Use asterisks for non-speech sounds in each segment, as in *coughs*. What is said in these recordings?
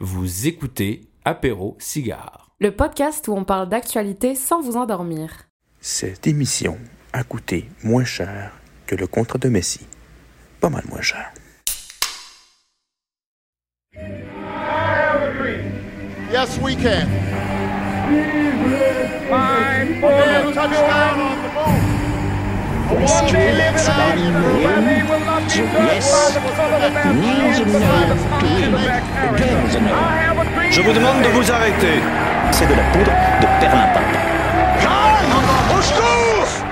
Vous écoutez Apéro Cigare. Le podcast où on parle d'actualité sans vous endormir. Cette émission a coûté moins cher que le contrat de Messi. Pas mal moins cher. Yes, we can. touchdown on the moon. Je vous demande de vous arrêter. C'est de la poudre de perlimpinpin. Au secours!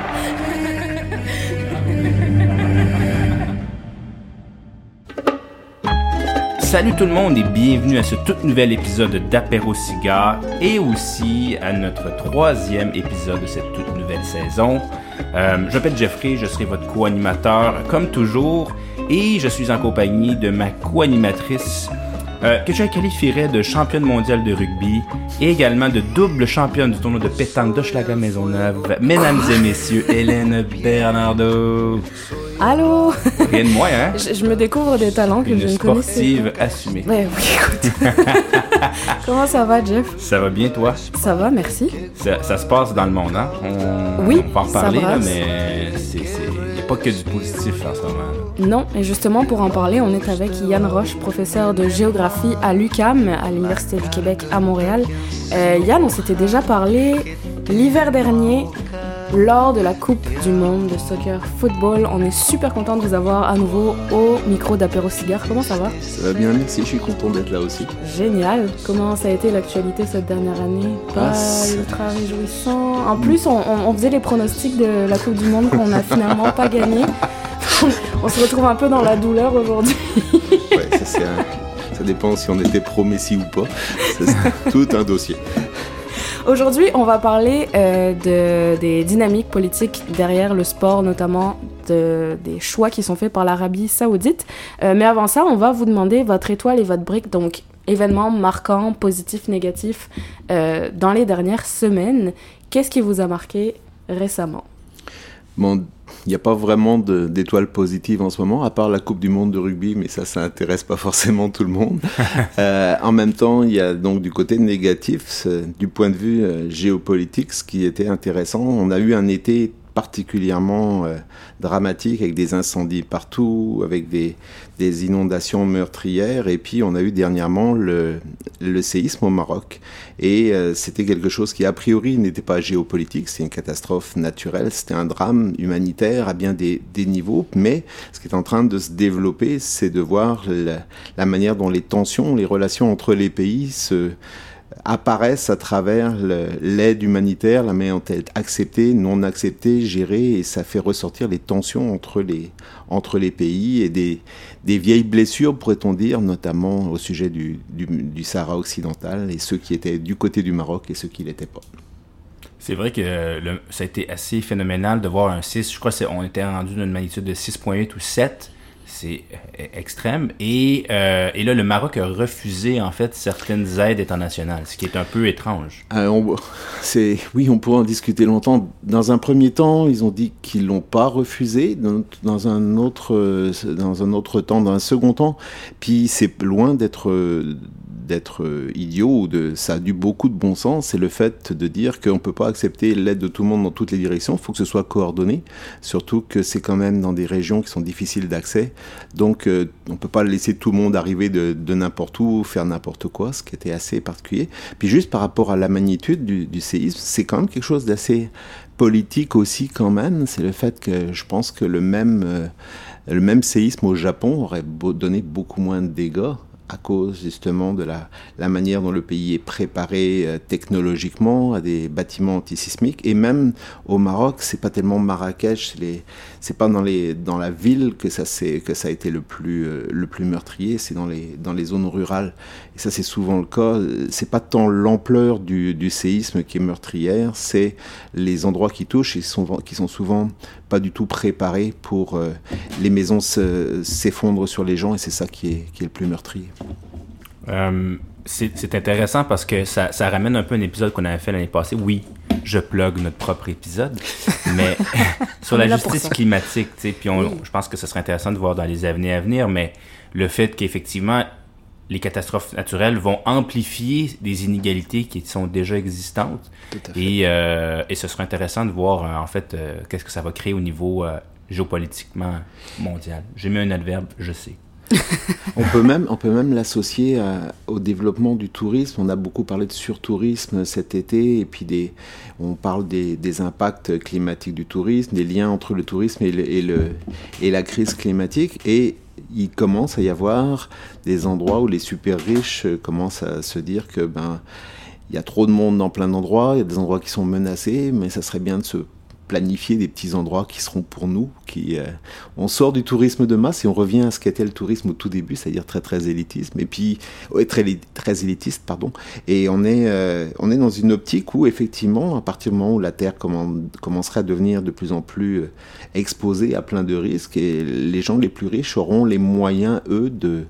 Salut tout le monde et bienvenue à ce tout nouvel épisode d'Apéro Cigare et aussi à notre troisième épisode de cette toute nouvelle saison. Euh, je m'appelle Jeffrey, je serai votre co-animateur comme toujours et je suis en compagnie de ma co-animatrice euh, que je qualifierais de championne mondiale de rugby et également de double championne du tournoi de pétanque d'Hochelaga Maisonneuve, mesdames et messieurs, Hélène Bernardo. Allô? Rien de moins, hein? *laughs* je, je me découvre des talents que Une je ne connaissais sportive assumée. pas. Ouais, oui, écoute. *laughs* Comment ça va, Jeff? Ça va bien, toi? Ça va, merci. Ça, ça se passe dans le monde, hein? On, Oui, on va en ça parler, là, mais c'est, c'est, y a pas que du positif en ce moment. là. Non, et justement, pour en parler, on est avec Yann Roche, professeur de géographie à l'UCAM, à l'Université du Québec à Montréal. Euh, Yann, on s'était déjà parlé l'hiver dernier lors de la Coupe du monde de soccer football. On est super content de vous avoir à nouveau au micro d'Apéro Cigare. Comment ça va? Ça va bien, merci, je suis content d'être là aussi. Génial. Comment ça a été l'actualité cette dernière année? Pas Ah, c'est- ultra réjouissant. En plus, on, on- on faisait les pronostics de la Coupe du Monde qu'on n'a finalement pas gagné. *laughs* on se retrouve un peu dans la douleur aujourd'hui. Ouais, ça, c'est un- ça dépend si on était pro Messi ou pas. C'est *laughs* tout un dossier. Aujourd'hui, on va parler euh, de, des dynamiques politiques derrière le sport, notamment de, des choix qui sont faits par l'Arabie saoudite. Euh, mais avant ça, on va vous demander votre étoile et votre brique, donc événements marquants, positifs, négatifs, euh, dans les dernières semaines. Qu'est-ce qui vous a marqué récemment? N'y a pas vraiment d'étoiles positives en ce moment, à part la Coupe du Monde de rugby, mais ça, ça intéresse pas forcément tout le monde. *laughs* Euh, en même temps, il y a donc du côté négatif, du point de vue euh, géopolitique, ce qui était intéressant. On a eu un été particulièrement euh, dramatique avec des incendies partout, avec des, des inondations meurtrières, et puis on a eu dernièrement le, le séisme au Maroc. Et euh, c'était quelque chose qui, a priori, n'était pas géopolitique, c'est une catastrophe naturelle, c'était un drame humanitaire à bien des, des niveaux, mais ce qui est en train de se développer, c'est de voir la, manière dont les tensions, les relations entre les pays se apparaissent à travers l'aide humanitaire, la manière dont elle est acceptée, non acceptée, gérée, et ça fait ressortir les tensions entre les, entre les pays et des, des vieilles blessures, pourrait-on dire, notamment au sujet du, du, Sahara occidental, et ceux qui étaient du côté du Maroc et ceux qui l'étaient pas. C'est vrai que le- ça a été assez phénoménal de voir un 6. Je crois qu'on était rendu d'une magnitude de 6.8 ou 7. C'est extrême. Et, euh, et là, le Maroc a refusé, en fait, certaines aides internationales, ce qui est un peu étrange. Euh, *laughs* oui, on pourrait en discuter longtemps. Dans un premier temps, ils ont dit qu'ils l'ont pas refusé. Dans, dans un autre, euh, dans un autre temps, dans un second temps, puis c'est loin d'être euh, d'être euh, idiot ou de ça a du beaucoup de bon sens. C'est le fait de dire qu'on peut pas accepter l'aide de tout le monde dans toutes les directions. Il faut que ce soit coordonné. Surtout que c'est quand même dans des régions qui sont difficiles d'accès. Donc, euh, on peut pas laisser tout le monde arriver de, de n'importe où, faire n'importe quoi, ce qui était assez particulier. Puis juste par rapport à la magnitude du, séisme, c'est quand même quelque chose d'assez politique aussi quand même. C'est le fait que je pense que le même, euh, le même séisme au Japon aurait donné beaucoup moins de dégâts à cause justement de la, la manière dont le pays est préparé euh, technologiquement à des bâtiments antisismiques. Et même au Maroc c'est pas tellement Marrakech c'est pas dans les dans la ville que ça que ça a été le plus euh, le plus meurtrier c'est dans les dans les zones rurales et ça c'est souvent le cas c'est pas tant l'ampleur du, du séisme qui est meurtrière c'est les endroits qui touchent et sont, qui sont souvent pas du tout préparés pour euh, les maisons se- s'effondrent sur les gens et c'est ça qui est, qui est le plus meurtrier. Euh, c'est intéressant parce que ça, ça ramène un peu un épisode qu'on avait fait l'année passée. Oui, je plug notre propre épisode, mais *laughs* sur On la justice climatique, tu sais, puis on- je pense que ce serait intéressant de voir dans les années à venir, mais le fait qu'effectivement, les catastrophes naturelles vont amplifier des inégalités qui sont déjà existantes. Et, euh, et ce sera intéressant de voir, euh, en fait, euh, qu'est-ce que ça va créer au niveau euh, géopolitiquement mondial. J'ai mis un adverbe, je sais. *laughs* On peut même, on peut même l'associer au développement du tourisme. On a beaucoup parlé de surtourisme cet été, et puis des, on parle des, des impacts climatiques du tourisme, des liens entre le tourisme et, le, et, le- et la crise climatique. Et il commence à y avoir des endroits où les super riches euh, commencent à se dire que ben il y a trop de monde dans plein d'endroits, il y a des endroits qui sont menacés, mais ça serait bien de se planifier des petits endroits qui seront pour nous, qui euh, on sort du tourisme de masse et on revient à ce qu'était le tourisme au tout début, c'est-à-dire très très élitisme et puis très très élitiste pardon. Et on est euh, on est dans une optique où effectivement à partir du moment où la terre commen- commencerait à devenir de plus en plus euh, exposée à plein de risques et les gens les plus riches auront les moyens eux de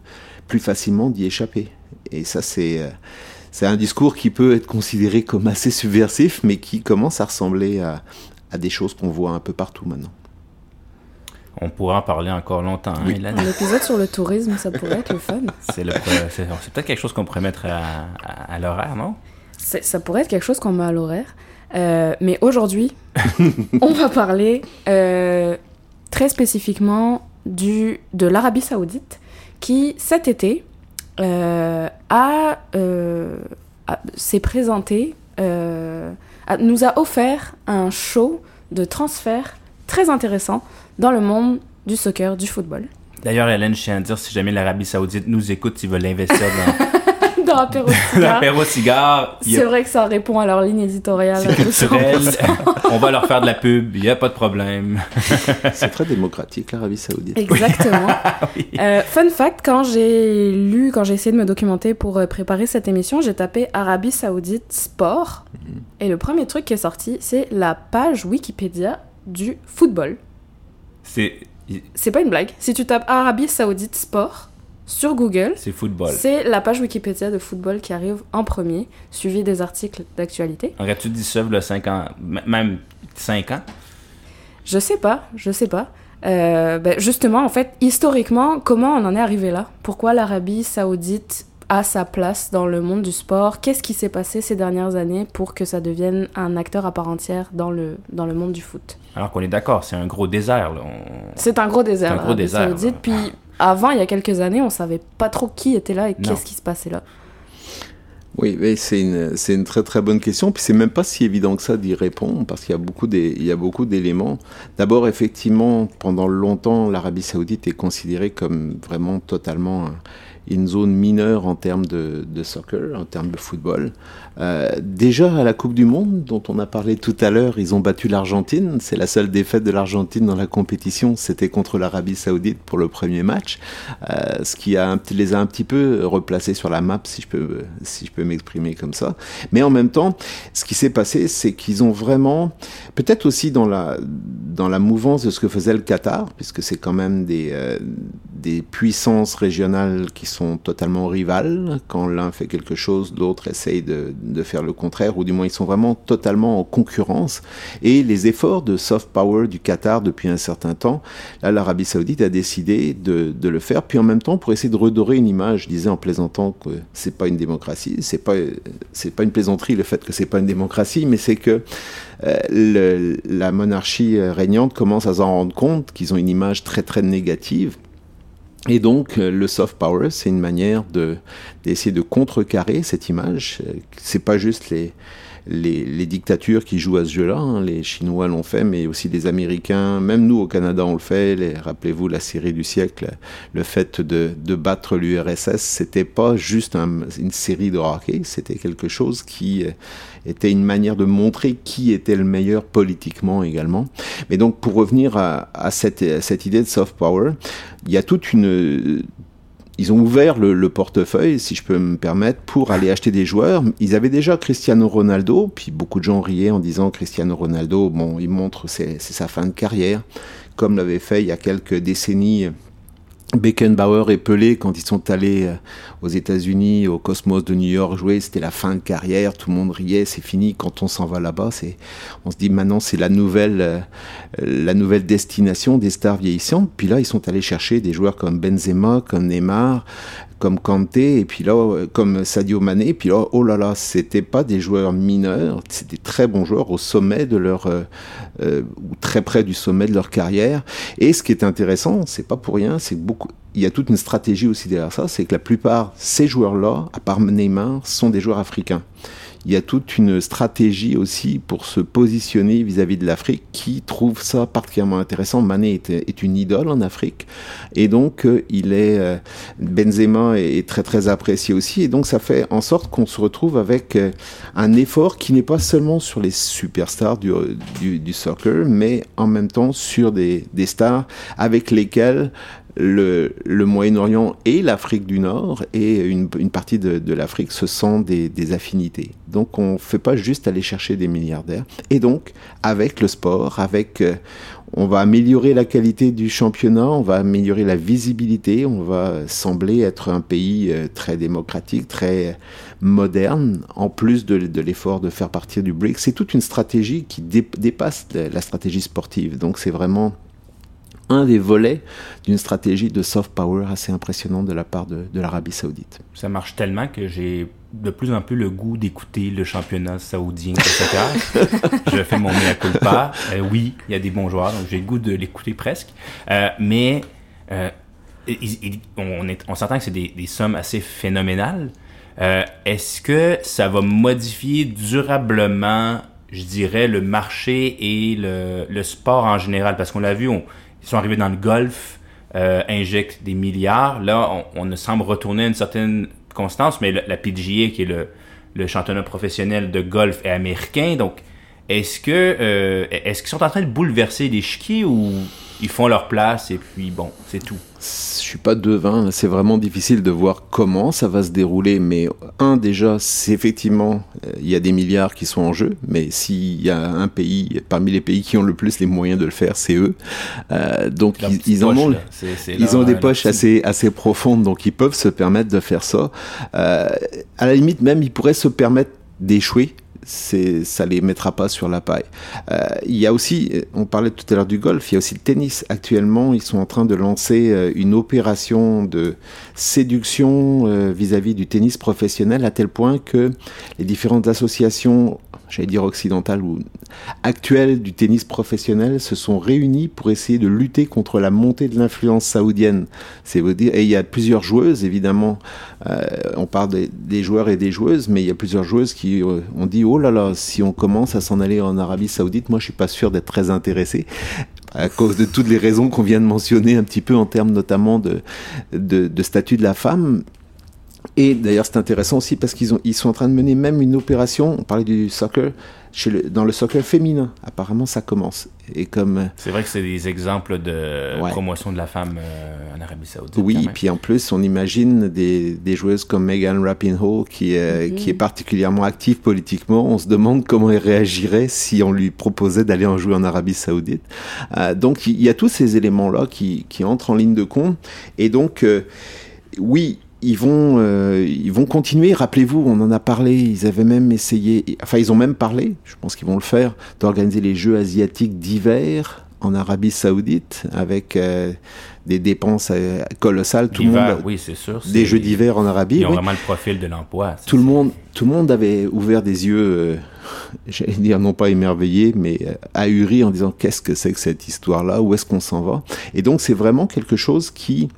plus facilement d'y échapper. Et ça c'est c'est un discours qui peut être considéré comme assez subversif, mais qui commence à ressembler à, à des choses qu'on voit un peu partout maintenant. On pourra en parler encore longtemps. hein, Hélène. Un épisode sur le tourisme, ça pourrait être le fun. *laughs* C'est le- c'est c'est peut-être quelque chose qu'on pourrait mettre à, à- à l'horaire, non? C'est- Ça pourrait être quelque chose qu'on met à l'horaire. Euh, mais aujourd'hui, *laughs* on va parler euh, très spécifiquement du, de l'Arabie Saoudite qui, cet été, euh, a, euh, a- s'est présenté, euh, nous a offert un show de transfert très intéressant dans le monde du soccer, du football. D'ailleurs, Hélène, je tiens à dire, si jamais l'Arabie Saoudite nous écoute, ils veulent investir dans dans Apéro l'apéro *laughs* cigare, C'est a- vrai que ça répond à leur ligne éditoriale. c'est à culturel, 200%. *laughs* on va leur faire de la pub, il n'y a pas de problème. *laughs* C'est très démocratique l'Arabie Saoudite. Exactement. Oui. Euh, fun fact, quand j'ai lu, quand j'ai essayé de me documenter pour euh, préparer cette émission, j'ai tapé Arabie Saoudite Sport. Et le premier truc qui est sorti, c'est la page Wikipédia du football. C'est C'est pas une blague. Si tu tapes Arabie Saoudite Sport sur Google, c'est football. c'est la page Wikipédia de football qui arrive en premier, suivi des articles d'actualité. Aurais-tu dit ça, le 5 ans, même 5 ans? Je sais pas, je sais pas. Euh, ben, justement, en fait, historiquement, comment on en est arrivé là? Pourquoi l'Arabie saoudite a sa place dans le monde du sport? Qu'est-ce qui s'est passé ces dernières années pour que ça devienne un acteur à part entière dans le, dans le monde du foot? Alors qu'on est d'accord, c'est un gros désert. On- C'est un gros désert, un gros désert, saoudite. Puis avant, il y a quelques années, on savait pas trop qui était là et qu'est-ce qui se passait là. Oui, c'est une, une très très bonne question. Puis c'est même pas si évident que ça d'y répondre parce qu'il y a beaucoup des, il y a beaucoup d'éléments. D'abord, effectivement, pendant longtemps, l'Arabie Saoudite est considérée comme vraiment totalement un- une zone mineure en termes de, de soccer, en termes de football. Euh, déjà à la Coupe du Monde, dont on a parlé tout à l'heure, ils ont battu l'Argentine. C'est la seule défaite de l'Argentine dans la compétition. C'était contre l'Arabie Saoudite pour le premier match, euh, ce qui les a un petit peu replacés sur la map, si je peux, m'exprimer comme ça. Mais en même temps, ce qui s'est passé, c'est qu'ils ont vraiment, peut-être aussi dans la, mouvance de ce que faisait le Qatar, puisque c'est quand même des, euh, des puissances régionales qui sont totalement rivales. Quand l'un fait quelque chose, l'autre essaye de faire le contraire, ou du moins ils sont vraiment totalement en concurrence. Et les efforts de soft power du Qatar depuis un certain temps, là l'Arabie Saoudite a décidé de, de le faire, puis en même temps pour essayer de redorer une image, je disais en plaisantant que c'est pas une démocratie, c'est pas c'est pas une plaisanterie le fait que c'est pas une démocratie, mais c'est que euh, la monarchie régnante commence à s'en rendre compte qu'ils ont une image très très négative. Et donc, euh, le soft power, c'est une manière de d'essayer de contrecarrer cette image. Euh, C'est pas juste les, les, les dictatures qui jouent à ce jeu-là. hein. Les Chinois l'ont fait, mais aussi les Américains. Même nous, au Canada, on le fait. Rappelez-vous la série du siècle. Le fait de, de battre l'URSS, c'était pas juste un- une série de hockey. C'était quelque chose qui euh, était une manière de montrer qui était le meilleur politiquement également. Mais donc, pour revenir à, cette, idée de soft power, il y a toute une ils ont ouvert le, le portefeuille, si je peux me permettre, pour aller acheter des joueurs. Ils avaient déjà Cristiano Ronaldo, puis beaucoup de gens riaient en disant Cristiano Ronaldo, bon, il montre c'est sa fin de carrière, comme l'avait fait il y a quelques décennies Beckenbauer et Pelé quand ils sont allés euh, aux États-Unis, au Cosmos de New York jouer, c'était la fin de carrière, tout le monde riait, c'est fini. Quand on s'en va là-bas, c'est, on se dit maintenant c'est la nouvelle, euh, la nouvelle destination des stars vieillissantes. Puis là, ils sont allés chercher des joueurs comme Benzema, comme Neymar, comme Kanté, et puis là, comme Sadio Mané, et puis là, oh là là, c'était pas des joueurs mineurs, c'était très bons joueurs au sommet de leur, euh, euh, ou très près du sommet de leur carrière. Et ce qui est intéressant, c'est pas pour rien, c'est beaucoup, il y a toute une stratégie aussi derrière ça, c'est que la plupart ces joueurs-là, à part Neymar, sont des joueurs africains il y a toute une stratégie aussi pour se positionner vis-à-vis de l'Afrique qui trouve ça particulièrement intéressant. Mané est, une idole en Afrique et donc euh, il est euh, Benzema est, très très apprécié aussi et donc ça fait en sorte qu'on se retrouve avec euh, un effort qui n'est pas seulement sur les superstars du, du, du, soccer mais en même temps sur des, des stars avec lesquelles le, Moyen-Orient et l'Afrique du Nord et une, partie de, l'Afrique, ce sont des, affinités. Donc on ne fait pas juste aller chercher des milliardaires. Et donc, avec le sport, avec, euh, on va améliorer la qualité du championnat, on va améliorer la visibilité, on va sembler être un pays euh, très démocratique, très moderne, en plus de, l'effort de faire partir du BRICS. C'est toute une stratégie qui dé, dépasse la stratégie sportive. Donc c'est vraiment un des volets d'une stratégie de soft power assez impressionnante de la part de, de l'Arabie saoudite. Ça marche tellement que j'ai de plus en plus le goût d'écouter le championnat saoudien de soccer. *laughs* je fais mon mea culpa. Euh, oui, il y a des bons joueurs, donc j'ai le goût de l'écouter presque. Euh, mais euh, on, est, on s'entend que c'est des, des, sommes assez phénoménales. Euh, est-ce que ça va modifier durablement, je dirais, le marché et le, le sport en général? Parce qu'on l'a vu, on, ils sont arrivés dans le golf, euh, injectent des milliards. Là, on, on semble retourner à une certaine constance, mais la, PGA, qui est le, le, championnat professionnel de golf, est américain. Donc, est-ce que euh, est-ce qu'ils sont en train de bouleverser les chiquiers ou ils font leur place et puis bon, c'est tout. Je suis pas devin, c'est vraiment difficile de voir comment ça va se dérouler, mais un déjà, c'est effectivement, euh, il y a des milliards qui sont en jeu, mais s'il y a un pays, parmi les pays qui ont le plus les moyens de le faire, c'est eux. Euh, donc ils, ils, en ont, c est, c est ils ont des poches assez, assez profondes, donc ils peuvent se permettre de faire ça. Euh, à la limite même, ils pourraient se permettre d'échouer c'est ça les mettra pas sur la paille. Euh, il y a aussi, on parlait tout à l'heure du golf, il y a aussi le tennis. Actuellement, ils sont en train de lancer euh, une opération de séduction euh, vis-à-vis -vis du tennis professionnel à tel point que les différentes associations j'allais dire occidentales ou actuelles du tennis professionnel se sont réunies pour essayer de lutter contre la montée de l'influence saoudienne. C'est vous dire, et il y a plusieurs joueuses évidemment. Euh, on parle des, joueurs et des joueuses, mais il y a plusieurs joueuses qui euh, ont dit oh là là, si on commence à s'en aller en Arabie Saoudite, moi je suis pas sûr d'être très intéressé à cause de toutes les raisons qu'on vient de mentionner un petit peu en termes notamment de, de statut de la femme. Et d'ailleurs, c'est intéressant aussi parce qu'ils ils sont en train de mener même une opération. On parlait du soccer chez le, dans le soccer féminin. Apparemment, ça commence. Et comme c'est vrai que c'est des exemples de ouais. promotion de la femme euh, en Arabie Saoudite. Oui, puis en plus, on imagine des, des joueuses comme Megan Rapinoe qui est, mm -hmm. qui est particulièrement active politiquement. On se demande comment elle réagirait si on lui proposait d'aller en jouer en Arabie Saoudite. Euh, donc, il y a tous ces éléments là qui, qui entrent en ligne de compte. Et donc, euh, oui ils vont, euh, ils vont continuer. Rappelez-vous, on en a parlé. Ils avaient même essayé, enfin, ils ont même parlé. Je pense qu'ils vont le faire d'organiser les Jeux asiatiques d'hiver en Arabie Saoudite avec euh, des dépenses euh, colossales. Tout le monde, oui, c'est sûr. Des Jeux d'hiver en Arabie. Ils ont oui. vraiment le profil de l'emploi. Tout le monde, tout le monde avait ouvert des yeux. Euh, *laughs* J'allais dire non pas émerveillé, mais ahuri en disant qu'est-ce que c'est que cette histoire-là, où est-ce qu'on s'en va? Et donc c'est vraiment quelque chose qui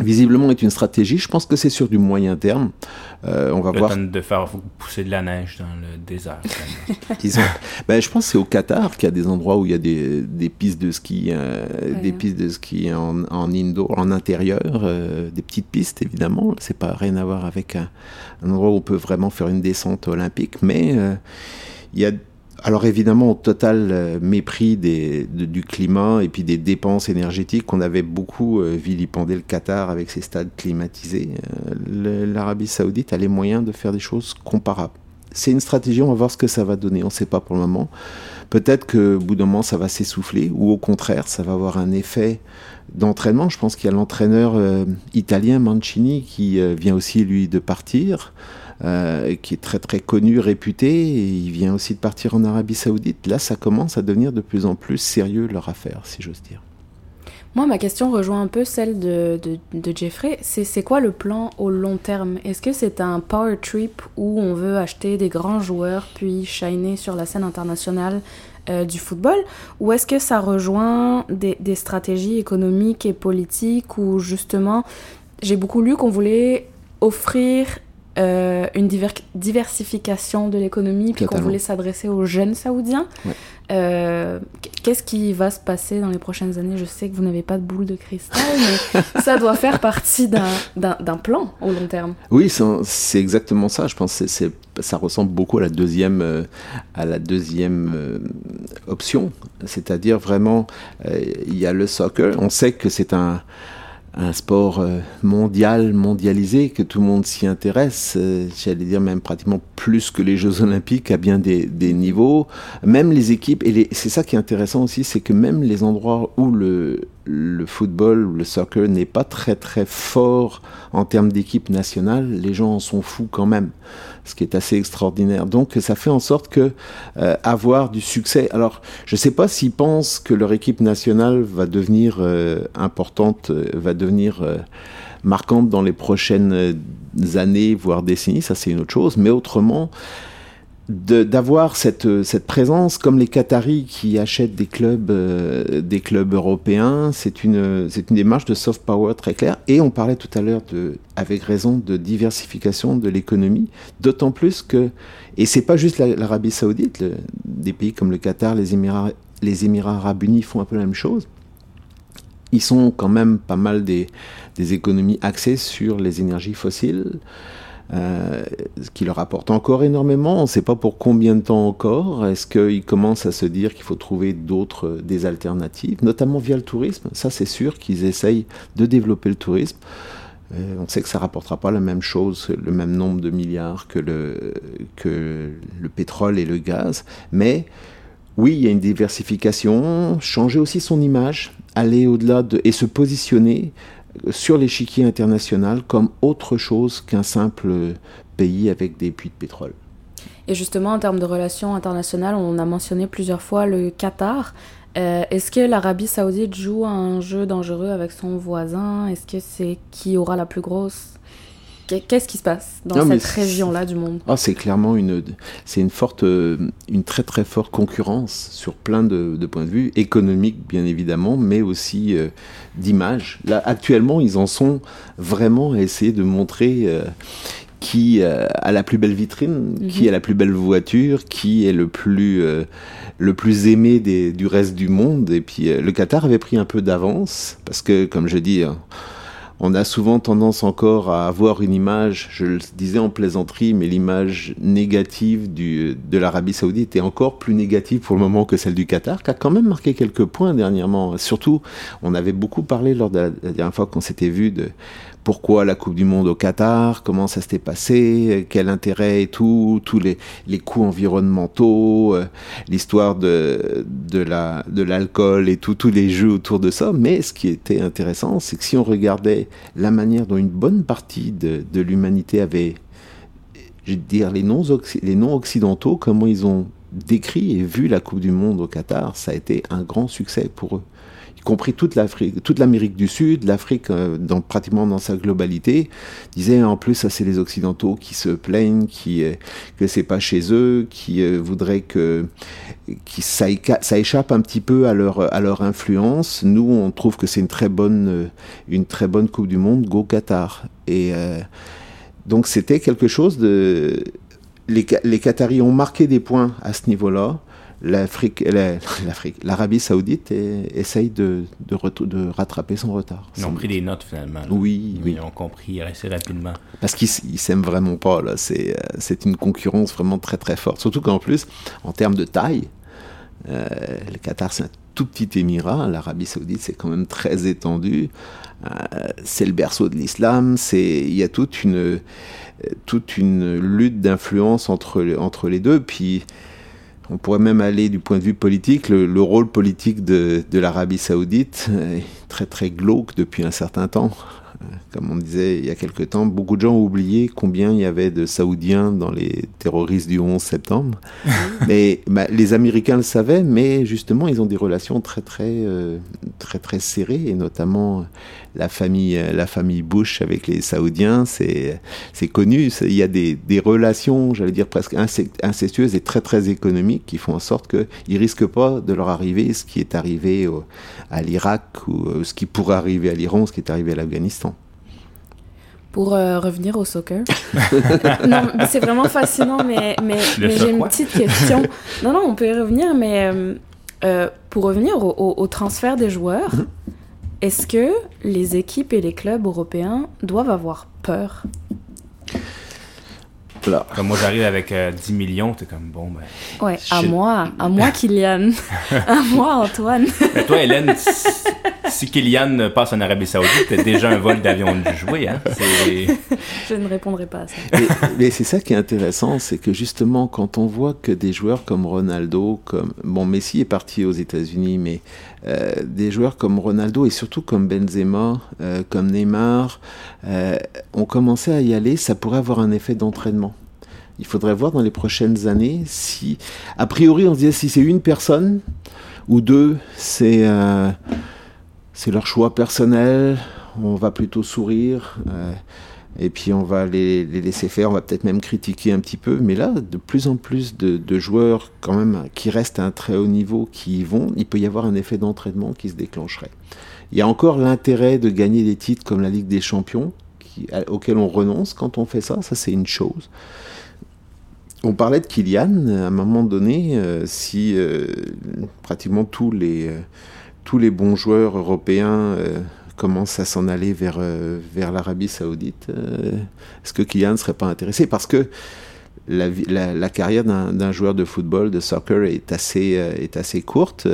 visiblement est une stratégie. Je pense que c'est sur du moyen terme. Euh, on va le voir. de faire pousser de la neige dans le désert. Ils *laughs* ont... ben, je pense que c'est au Qatar qu'il y a des endroits où il y a des, des pistes de ski, euh, ouais. des pistes de ski en, en indoor, en intérieur, euh, des petites pistes évidemment. C'est pas rien à voir avec un, un, endroit où on peut vraiment faire une descente olympique, mais euh, il y a alors évidemment, au total euh, mépris du climat et puis des dépenses énergétiques, on avait beaucoup euh, vilipendé le Qatar avec ses stades climatisés. Euh, L'Arabie saoudite a les moyens de faire des choses comparables. C'est une stratégie, on va voir ce que ça va donner, on ne sait pas pour le moment. Peut-être que au bout d'un moment, ça va s'essouffler, ou au contraire, ça va avoir un effet d'entraînement. Je pense qu'il y a l'entraîneur italien Mancini qui vient aussi, lui, de partir. Euh, qui est très très connu, réputé, et il vient aussi de partir en Arabie Saoudite. Là, ça commence à devenir de plus en plus sérieux leur affaire, si j'ose dire. Moi, ma question rejoint un peu celle de, Jeffrey. C'est c'est quoi le plan au long terme? Est-ce que c'est un power trip où on veut acheter des grands joueurs puis shiner sur la scène internationale euh, du football? Ou est-ce que ça rejoint des, des stratégies économiques et politiques où justement, j'ai beaucoup lu qu'on voulait offrir euh, une diver- diversification de l'économie, puis qu'on voulait s'adresser aux jeunes saoudiens. Ouais. Euh, Qu'est-ce qui va se passer dans les prochaines années? Je sais que vous n'avez pas de boule de cristal, mais *laughs* ça doit faire partie d'un- plan au long terme. Oui, c'est exactement ça. Je pense que c'est- ça ressemble beaucoup à la deuxième, euh, à la deuxième euh, option. C'est-à-dire vraiment, euh, il y a le soccer. On sait que c'est un, un sport euh, mondial, mondialisé, que tout le monde s'y intéresse. euh, J'allais dire même pratiquement plus que les Jeux Olympiques à bien des, niveaux. Même les équipes, et c'est ça qui est intéressant aussi, c'est que même les endroits où le, le football, le soccer n'est pas très très fort en termes d'équipe nationale, les gens en sont fous quand même, ce qui est assez extraordinaire. Donc ça fait en sorte que euh, avoir du succès. Alors je ne sais pas s'ils pensent que leur équipe nationale va devenir euh, importante, euh, va devenir euh, marquante dans les prochaines euh, années, voire décennies, ça c'est une autre chose. Mais autrement, d'avoir cette, cette présence comme les Qataris qui achètent des clubs, euh, des clubs européens, c'est une, c'est une démarche de soft power très claire. Et on parlait tout à l'heure, de, avec raison, de diversification de l'économie, d'autant plus que, et c'est pas juste la- l'Arabie Saoudite, des pays comme le Qatar, les Émirats, les Émirats Arabes Unis font un peu la même chose. Ils sont quand même pas mal des, des économies axées sur les énergies fossiles. Euh, ce qui leur apporte encore énormément. On ne sait pas pour combien de temps encore. Est-ce qu'ils commencent à se dire qu'il faut trouver d'autres, euh, des alternatives, notamment via le tourisme? Ça, c'est sûr qu'ils essayent de développer le tourisme. Euh, on sait que ça rapportera pas la même chose, le même nombre de milliards que le, pétrole et le gaz. Mais oui, il y a une diversification, changer aussi son image, aller au-delà de, et se positionner sur l'échiquier international comme autre chose qu'un simple pays avec des puits de pétrole. Et justement, en termes de relations internationales, on a mentionné plusieurs fois le Qatar. Euh, Est-ce que l'Arabie Saoudite joue un jeu dangereux avec son voisin? Est-ce que c'est qui aura la plus grosse Qu'est-ce qui se passe dans Non, cette région-là du monde? Ah, c'est clairement une, c'est une forte, euh, une très très forte concurrence sur plein de, de points de vue, économique bien évidemment, mais aussi euh, d'image. Là, actuellement, ils en sont vraiment à essayer de montrer euh, qui euh, a la plus belle vitrine, Mhm. qui a la plus belle voiture, qui est le plus, euh, le plus aimé des, du reste du monde. Et puis, euh, le Qatar avait pris un peu d'avance parce que, comme je dis. On a souvent tendance encore à avoir une image, je le disais en plaisanterie, mais l'image négative de l'Arabie Saoudite est encore plus négative pour le moment que celle du Qatar, qui a quand même marqué quelques points dernièrement. Surtout, on avait beaucoup parlé lors de la, la dernière fois qu'on s'était vu de pourquoi la Coupe du Monde au Qatar, comment ça s'était passé, quel intérêt et tout, tous les, les coûts environnementaux, euh, l'histoire de, de la de l'alcool et tout, tous les jeux autour de ça. Mais ce qui était intéressant, c'est que si on regardait la manière dont une bonne partie de, de l'humanité avait, je vais dire, les non les non occidentaux, comment ils ont décrit et vu la Coupe du Monde au Qatar, ça a été un grand succès pour eux compris toute l'Afrique, toute l'Amérique du Sud, l'Afrique euh, pratiquement dans sa globalité, disait en plus ça c'est les Occidentaux qui se plaignent, qui euh, que c'est pas chez eux, qui euh, voudraient que ça, échappe un petit peu à leur à leur influence. Nous on trouve que c'est une très bonne une très bonne Coupe du Monde, go Qatar. Et donc c'était quelque chose de les, les Qataris ont marqué des points à ce niveau-là l'Afrique, la- *laughs* l'Afrique, l'Arabie Saoudite essaye de, de, rattraper son retard. Ils ont pris des notes finalement. là. Oui, oui. Ils ont compris assez rapidement. Parce qu'ils ils s'aiment vraiment pas. Là. C'est, euh, c'est une concurrence vraiment très très forte. Surtout qu'en plus, en termes de taille, euh, le Qatar c'est un tout petit émirat. L'Arabie Saoudite c'est quand même très étendu. Euh, c'est le berceau de l'islam. C'est, il y a toute une toute une lutte d'influence entre entre les deux. Puis on pourrait même aller du point de vue politique. Le, le rôle politique de, de l'Arabie Saoudite est très très glauque depuis un certain temps. Comme on disait il y a quelque temps, beaucoup de gens ont oublié combien il y avait de Saoudiens dans les terroristes du 11 septembre. *laughs* mais bah, les Américains le savaient, mais justement, ils ont des relations très, très, euh, très, très serrées, et notamment la famille, la famille Bush avec les Saoudiens, c'est, c'est connu. Il y a des, des relations, j'allais dire presque incestueuses et très, très économiques qui font en sorte qu'ils risquent pas de leur arriver ce qui est arrivé au, à l'Irak ou euh, ce qui pourrait arriver à l'Iran, ce qui est arrivé à l'Afghanistan. Pour euh, revenir au soccer. *laughs* non, c'est vraiment fascinant, mais, mais, mais j'ai une petite question. *laughs* Non, non, on peut y revenir, mais euh, euh, pour revenir au, au- au transfert des joueurs, Mhm. est-ce que les équipes et les clubs européens doivent avoir peur? Voilà. Comme moi, j'arrive avec euh, 10 millions, t'es comme, bon, ben... Ouais, à moi, à moi Kylian, *laughs* à moi Antoine. Ben, toi, Hélène, si, Kylian passe en Arabie Saoudite, t'as déjà un vol d'avion de jouer, hein? Je ne répondrai pas à ça. Mais, mais c'est ça qui est intéressant, c'est que justement, quand on voit que des joueurs comme Ronaldo, comme bon, Messi est parti aux États-Unis, mais euh, des joueurs comme Ronaldo et surtout comme Benzema, euh, comme Neymar, euh, ont commencé à y aller, ça pourrait avoir un effet d'entraînement. Il faudrait voir dans les prochaines années si, a priori, on se disait si c'est une personne ou deux, c'est euh, c'est leur choix personnel. On va plutôt sourire. euh, et puis on va les, les laisser faire, on va peut-être même critiquer un petit peu, mais là, de plus en plus de, de joueurs quand même qui restent à un très haut niveau, qui y vont, il peut y avoir un effet d'entraînement qui se déclencherait. Il y a encore l'intérêt de gagner des titres comme la Ligue des Champions, qui, auquel on renonce quand on fait ça, ça c'est une chose. On parlait de Kylian, à un moment donné, euh, si euh, pratiquement tous les, tous les bons joueurs européens euh, commencent à s'en aller vers, euh, vers l'Arabie Saoudite, euh, est-ce que Kylian ne serait pas intéressé? Parce que la, la, carrière d'un joueur de football, de soccer, est assez, est assez courte.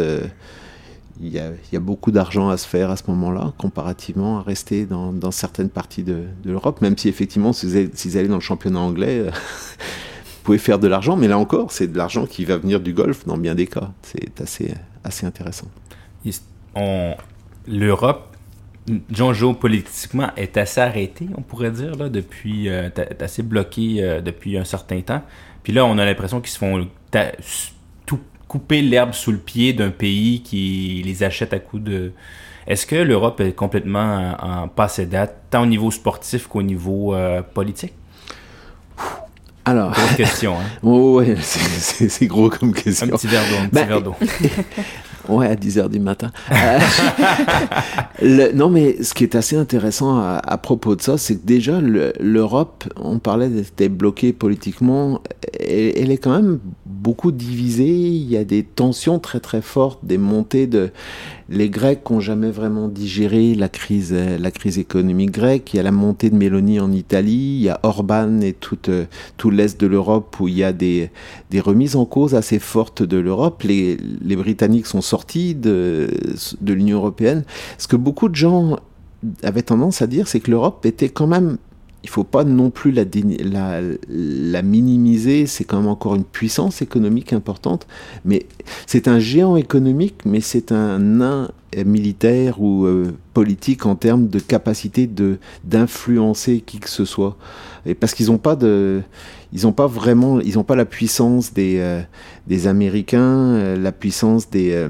il y, a, y a beaucoup d'argent à se faire à ce moment-là, comparativement à rester dans, dans certaines parties de, de l'Europe, même si effectivement, si vous, allez, dans le championnat anglais, vous pouvez faire de l'argent, mais là encore, c'est de l'argent qui va venir du golf dans bien des cas. C'est assez, assez intéressant. On, l'Europe, géopolitiquement, est assez arrêtée, on pourrait dire, là, depuis, euh, est assez bloquée euh, depuis un certain temps. Puis là, on a l'impression qu'ils se font tout couper l'herbe sous le pied d'un pays qui les achète à coups de... Est-ce que l'Europe est complètement en, en passé date, tant au niveau sportif qu'au niveau euh, politique? Alors, Grosse question, hein? *laughs* ouais, c'est- gros comme Un question. petit verre d'eau, un petit Ben, verre d'eau. *laughs* Ouais, à 10h du matin. Euh, *laughs* non, mais ce qui est assez intéressant à, propos de ça, c'est que déjà, le- l'Europe, on parlait d'être bloquée politiquement, elle est quand même beaucoup divisée. Il y a des tensions très très fortes, des montées de... Les Grecs n'ont jamais vraiment digéré la crise, euh, la crise économique grecque. Il y a la montée de Mélanie en Italie. Il y a Orban et tout, euh, tout l'Est de l'Europe où il y a des, remises en cause assez fortes de l'Europe. Les, Britanniques sont sortis de l'Union européenne. Ce que beaucoup de gens avaient tendance à dire, c'est que l'Europe était quand même. Il faut pas non plus la, minimiser. C'est quand même encore une puissance économique importante. Mais c'est un géant économique, mais c'est un nain euh, militaire ou euh, politique en termes de capacité de d'influencer qui que ce soit. Et parce qu'ils n'ont pas de, ils pas vraiment, ils pas la puissance des euh, des Américains, la puissance des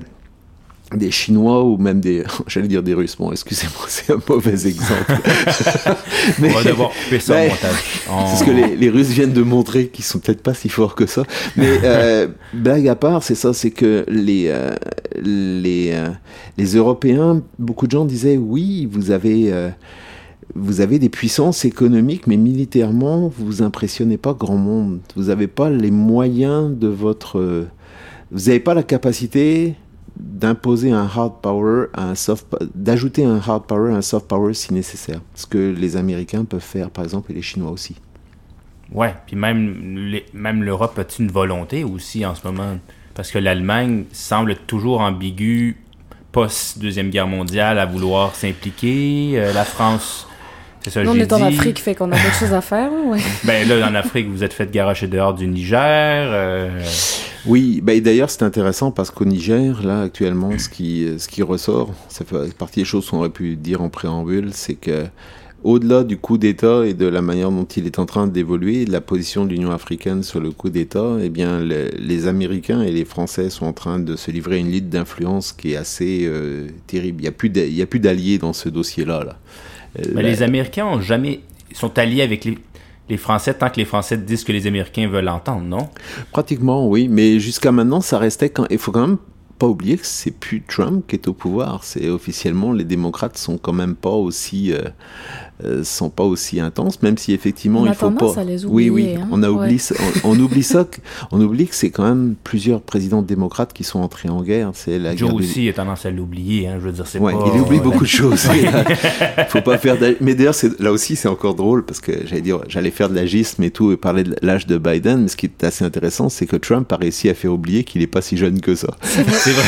des Chinois ou même des, *laughs* j'allais dire des Russes. Bon, excusez-moi, c'est un mauvais exemple. *laughs* On va devoir couper ça Ouais. montage. On- *laughs* C'est ce que les, les Russes viennent de montrer qu'ils sont peut-être pas si forts que ça. Mais euh, blague à part, c'est ça, c'est que les euh, les euh, les Européens, beaucoup de gens disaient oui, vous avez euh, vous avez des puissances économiques, mais militairement, vous impressionnez pas grand monde. Vous n'avez pas les moyens de votre, euh, vous n'avez pas la capacité d'imposer un hard power un soft, d'ajouter un hard power un soft power si nécessaire. Ce que les Américains peuvent faire, par exemple, et les Chinois aussi. Ouais, puis même, l'Europe a-t-il une volonté aussi en ce moment? Parce que l'Allemagne semble toujours ambiguë post-Deuxième Guerre mondiale à vouloir s'impliquer. Euh, la France, c'est ça, Nous, on est en. Afrique, fait qu'on a d'autres *laughs* choses à faire. Ouais. Ben là, en Afrique, vous êtes fait garocher dehors du Niger. euh, Oui, et d'ailleurs c'est intéressant parce qu'au Niger, là actuellement, ce qui, ce qui ressort, ça fait partie des choses qu'on aurait pu dire en préambule, c'est que au-delà du coup d'État et de la manière dont il est en train d'évoluer, de la position de l'Union africaine sur le coup d'État, eh bien, le- les Américains et les Français sont en train de se livrer à une lutte d'influence qui est assez euh, terrible. Il n'y a plus d'a- il y a plus d'alliés dans ce dossier-là. Là. Mais la- les Américains ont jamais sont alliés avec les, les Français tant que les Français disent que les Américains veulent entendre, non? Pratiquement, oui. Mais jusqu'à maintenant, ça restait quand. Il faut quand même pas oublier que c'est plus Trump qui est au pouvoir. C'est officiellement les démocrates sont quand même pas aussi euh, euh, sont pas aussi intenses, même si effectivement On il faut tendance pas. à les oui, oui. oublier, hein. On a oublié, on, on oublie ça. que- On oublie que c'est quand même plusieurs présidents démocrates qui sont entrés en guerre. C'est la Joe guerre aussi a tendance à l'oublier, hein, je veux dire, c'est Ouais, pas... il oublie beaucoup de choses. *laughs* Faut pas faire. Mais d'ailleurs, là aussi, c'est encore drôle parce que j'allais dire, j'allais faire de l'agisme et tout et parler de l'âge de Biden. Mais ce qui est assez intéressant, c'est que Trump a réussi à faire oublier qu'il est pas si jeune que ça. C'est vrai.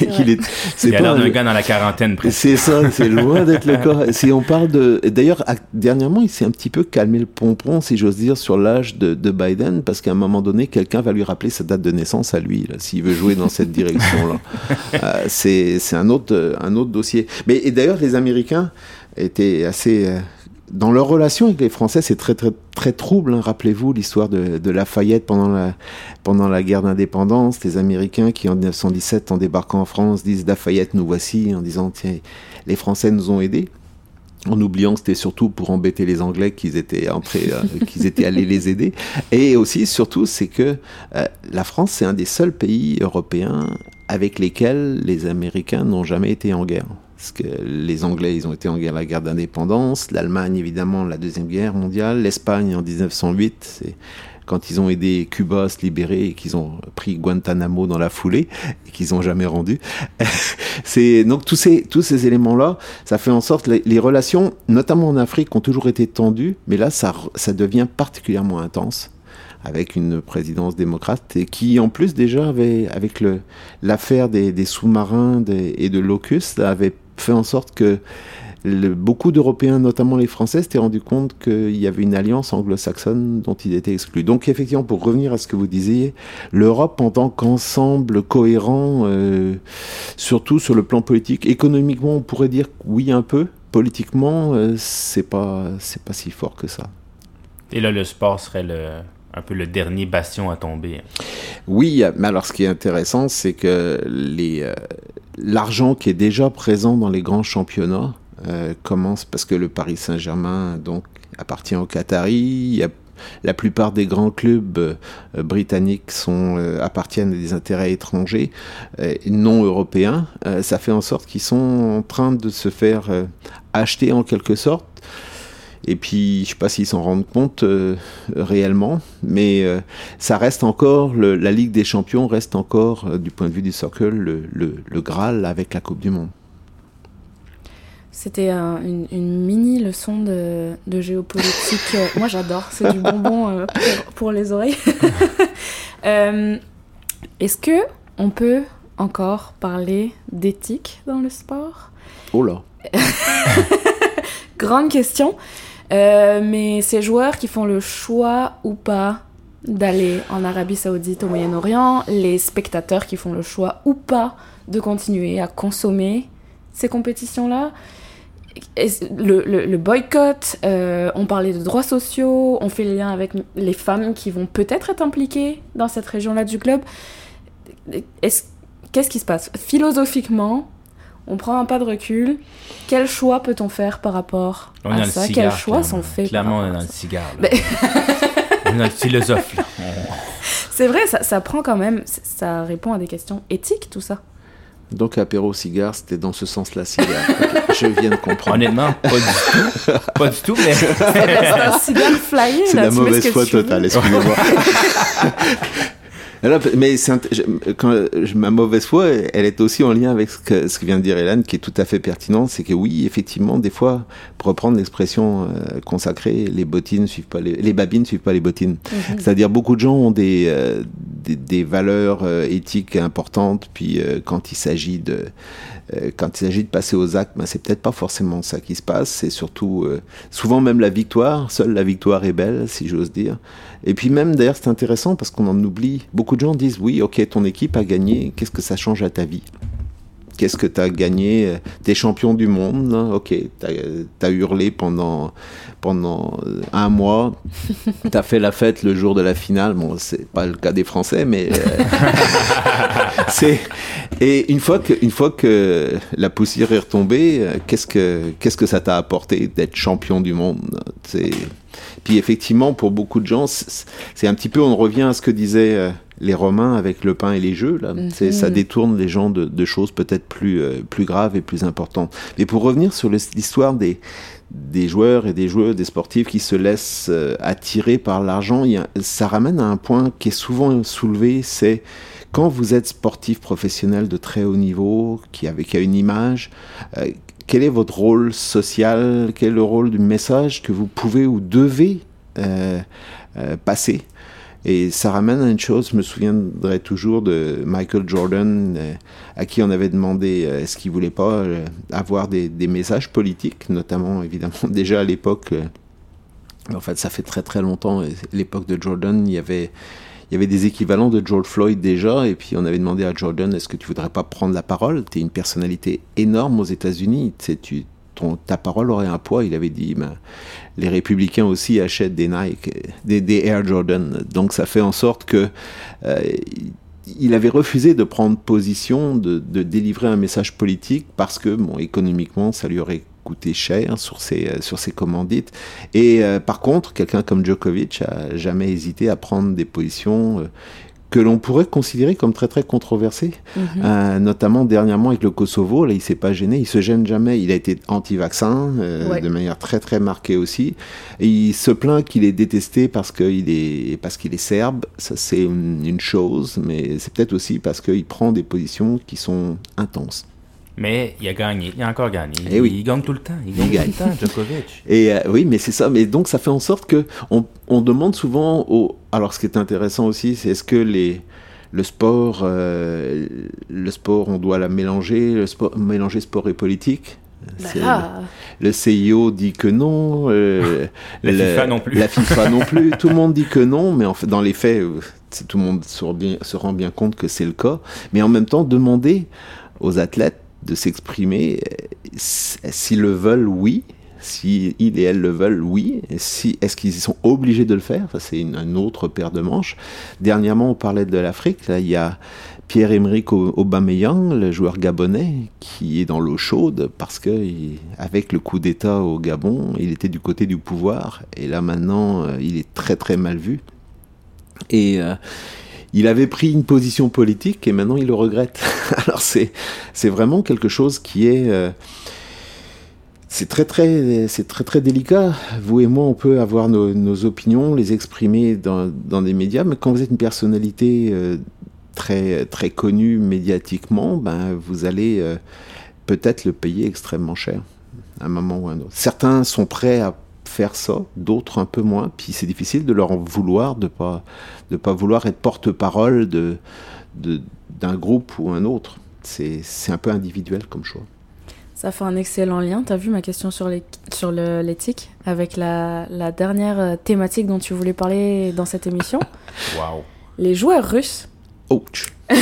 Et qu'il est. C'est Il a pas l'air un- d'un gars dans la quarantaine, presque. c'est ça, c'est loin d'être le *laughs* cas. Si on parle de, d'ailleurs, dernièrement, il s'est un petit peu calmé le pompon, si j'ose dire, sur l'âge de, de Biden, parce qu'à un moment donné, quelqu'un va lui rappeler sa date de naissance à lui, là, s'il veut jouer dans cette direction-là. *laughs* Euh, c'est, c'est un autre, un autre dossier. Mais et d'ailleurs, les Américains étaient assez euh, dans leur relation avec les Français, c'est très très très trouble. hein. Rappelez-vous l'histoire de, Lafayette pendant la pendant la guerre d'indépendance, les Américains qui en 1917, en débarquant en France, disent Lafayette nous voici, en disant tiens les Français nous ont aidés. En oubliant que c'était surtout pour embêter les Anglais qu'ils étaient entrés, euh, *laughs* qu'ils étaient allés les aider. Et aussi, surtout, c'est que euh, la France, c'est un des seuls pays européens avec lesquels les Américains n'ont jamais été en guerre. Parce que les Anglais, ils ont été en guerre la guerre d'indépendance, l'Allemagne, évidemment, la Deuxième Guerre mondiale, l'Espagne en 1908, c'est quand ils ont aidé Cuba à se libérer et qu'ils ont pris Guantanamo dans la foulée et qu'ils n'ont jamais rendu. *laughs* c'est donc tous ces tous ces éléments là, ça fait en sorte les, les relations, notamment en Afrique, ont toujours été tendues, mais là ça ça devient particulièrement intense avec une présidence démocrate et qui en plus déjà avait avec le l'affaire des, sous-marins et de Locust avait fait en sorte que le- beaucoup d'Européens, notamment les Français, s'étaient rendu compte qu'il y avait une alliance anglo-saxonne dont ils étaient exclus. Donc effectivement, pour revenir à ce que vous disiez, l'Europe en tant qu'ensemble cohérent, euh, surtout sur le plan politique, économiquement, on pourrait dire oui un peu. Politiquement, euh, c'est pas c'est pas si fort que ça. Et là, le sport serait le, un peu le dernier bastion à tomber. Oui, mais alors ce qui est intéressant, c'est que les, euh, l'argent qui est déjà présent dans les grands championnats euh, commence parce que le Paris Saint-Germain donc appartient au Qatari. Il y a, la plupart des grands clubs euh, britanniques euh, appartiennent à des intérêts étrangers non européens. Ça fait en sorte qu'ils sont en train de se faire acheter en quelque sorte. Et puis, je sais pas s'ils s'en rendent compte euh, réellement, mais euh, ça reste encore, le- la Ligue des Champions reste encore, euh, du point de vue du soccer, le, le, le Graal avec la Coupe du Monde. C'était un- une, une mini leçon de, de géopolitique. Moi, j'adore. C'est du bonbon pour, pour les oreilles. *laughs* Est-ce que on peut encore parler d'éthique dans le sport? Oh là *laughs* Grande question. Euh, mais ces joueurs qui font le choix ou pas d'aller en Arabie Saoudite, au Moyen-Orient, les spectateurs qui font le choix ou pas de continuer à consommer ces compétitions-là, le, boycott, euh, on parlait de droits sociaux, on fait le lien avec les femmes qui vont peut-être être impliquées dans cette région-là du. Est-ce- Qu'est-ce qui se passe? Philosophiquement, on prend un pas de recul. Quel choix peut-on faire par rapport On à ça? Cigare. Quels choix clairement. sont faits Clairement, on est dans le cigare. là. *laughs* on est dans le philosophe. *laughs* C'est vrai, ça, ça prend quand même, ça répond à des questions éthiques, tout ça. Donc apéro cigare, c'était dans ce sens-là cigare. *laughs* Je viens de comprendre. Honnêtement, pas du tout. Pas du tout, mais C'est un cigare flyé, C'est la mauvaise foi totale, excusez-moi. Alors, mais quand ma mauvaise foi, elle est aussi en lien avec ce que, ce que vient de dire Hélène, qui est tout à fait pertinent. C'est que oui, effectivement, des fois, pour reprendre l'expression euh, consacrée, les bottines suivent pas les, les babines suivent pas les bottines. Mhm. C'est-à-dire beaucoup de gens ont des euh, des, des valeurs euh, éthiques importantes, puis euh, quand il s'agit de quand il s'agit de passer aux actes, ben, c'est peut-être pas forcément ça qui se passe. C'est surtout euh, souvent même la victoire. Seule la victoire est belle, si j'ose dire. Et puis même d'ailleurs c'est intéressant parce qu'on en oublie. Beaucoup de gens disent oui, ok, ton équipe a gagné. Qu'est-ce que ça change à ta vie? Qu'est-ce que tu as gagné? T'es champion du monde, là. ok, tu as, hurlé pendant, pendant un mois, *laughs* tu as fait la fête le jour de la finale, bon, c'est pas le cas des Français, mais *laughs* c'est... Et une fois, que, une fois que la poussière est retombée, qu'est-ce que, qu'est-ce que ça t'a apporté d'être champion du monde? C'est... Puis effectivement, pour beaucoup de gens, c'est un petit peu, on revient à ce que disaient euh, les Romains avec le pain et les jeux. Là. Mm Ça détourne les gens de, de choses peut-être plus, euh, plus graves et plus importantes. Mais pour revenir sur l'histoire des, des joueurs et des joueurs, des sportifs qui se laissent euh, attirer par l'argent, ça ramène à un point qui est souvent soulevé, c'est quand vous êtes sportif professionnel de très haut niveau, qui, avec, a une image, quel est votre rôle social? Quel est le rôle du message que vous pouvez ou devez euh, euh, passer? Et ça ramène à une chose, je me souviendrai toujours de Michael Jordan, euh, à qui on avait demandé est-ce qu'il voulait pas avoir des, des, messages politiques, notamment évidemment *laughs* déjà à l'époque, en fait ça fait très très longtemps, l'époque de Jordan, il y avait il y avait des équivalents de George Floyd déjà, et puis on avait demandé à Jordan est-ce que tu voudrais pas prendre la parole? Tu es une personnalité énorme aux États-Unis, tu, ton, ta parole aurait un poids. Il avait dit ben, les républicains aussi achètent des Nike, des, des, Air Jordan. Donc ça fait en sorte que. Euh, il avait refusé de prendre position, de, de, délivrer un message politique parce que, bon, économiquement, ça lui aurait coûté cher sur ses, euh, sur ses commandites. Et euh, par contre, quelqu'un comme Djokovic a jamais hésité à prendre des positions euh, que l'on pourrait considérer comme très très controversées, mhm. notamment dernièrement avec le Kosovo, là il s'est pas gêné, il se gêne jamais, il a été anti-vaccin de manière très très marquée aussi, et il se plaint qu'il est détesté parce qu'il est parce qu'il est serbe, ça c'est une chose, mais c'est peut-être aussi parce qu'il prend des positions qui sont intenses. Mais il a gagné, il a encore gagné. Et eh oui. Il gagne tout le temps, il gagne, tout le temps, Djokovic. *laughs* Et euh, oui, mais c'est ça. Mais donc ça fait en sorte que on, on demande souvent au. Alors ce qui est intéressant aussi, c'est est-ce que les le sport, euh, le sport, on doit la mélanger, le sport, mélanger sport et politique? Bah le, CIO dit que non. Euh, *laughs* la FIFA non plus. La FIFA non plus. Tout le monde dit que non, mais en fait, dans les faits, tout le monde se, bien, se rend bien compte que c'est le cas. Mais en même temps, demander aux athlètes de s'exprimer. S'ils le veulent, oui. Si il et elle le veulent, oui. Si, Est-ce qu'ils sont obligés de le faire? C'est une, autre paire de manches. Dernièrement, on parlait de l'Afrique. Là, il y a Pierre-Emerick Aubameyang, le joueur gabonais, qui est dans l'eau chaude parce que, avec le coup d'État au Gabon, il était du côté du pouvoir. Et là, maintenant, euh, il est très, très mal vu. Et euh, il avait pris une position politique et maintenant il le regrette. *laughs* Alors c'est c'est vraiment quelque chose qui est euh, c'est très très c'est très très délicat. Vous et moi, on peut avoir nos, opinions, les exprimer dans, dans, des médias, mais quand vous êtes une personnalité euh, très très connue médiatiquement, ben vous allez euh, peut-être le payer extrêmement cher à un moment ou à un autre. Certains sont prêts à faire ça, d'autres un peu moins. Puis c'est difficile de leur vouloir, de pas de pas vouloir être porte-parole de d'un groupe ou un autre. C'est un peu individuel comme choix. Ça fait un excellent lien. Tu as vu ma question sur l'éthique avec la, la, dernière euh, thématique dont tu voulais parler dans cette émission? Waouh. Les joueurs russes. Ouch. *laughs*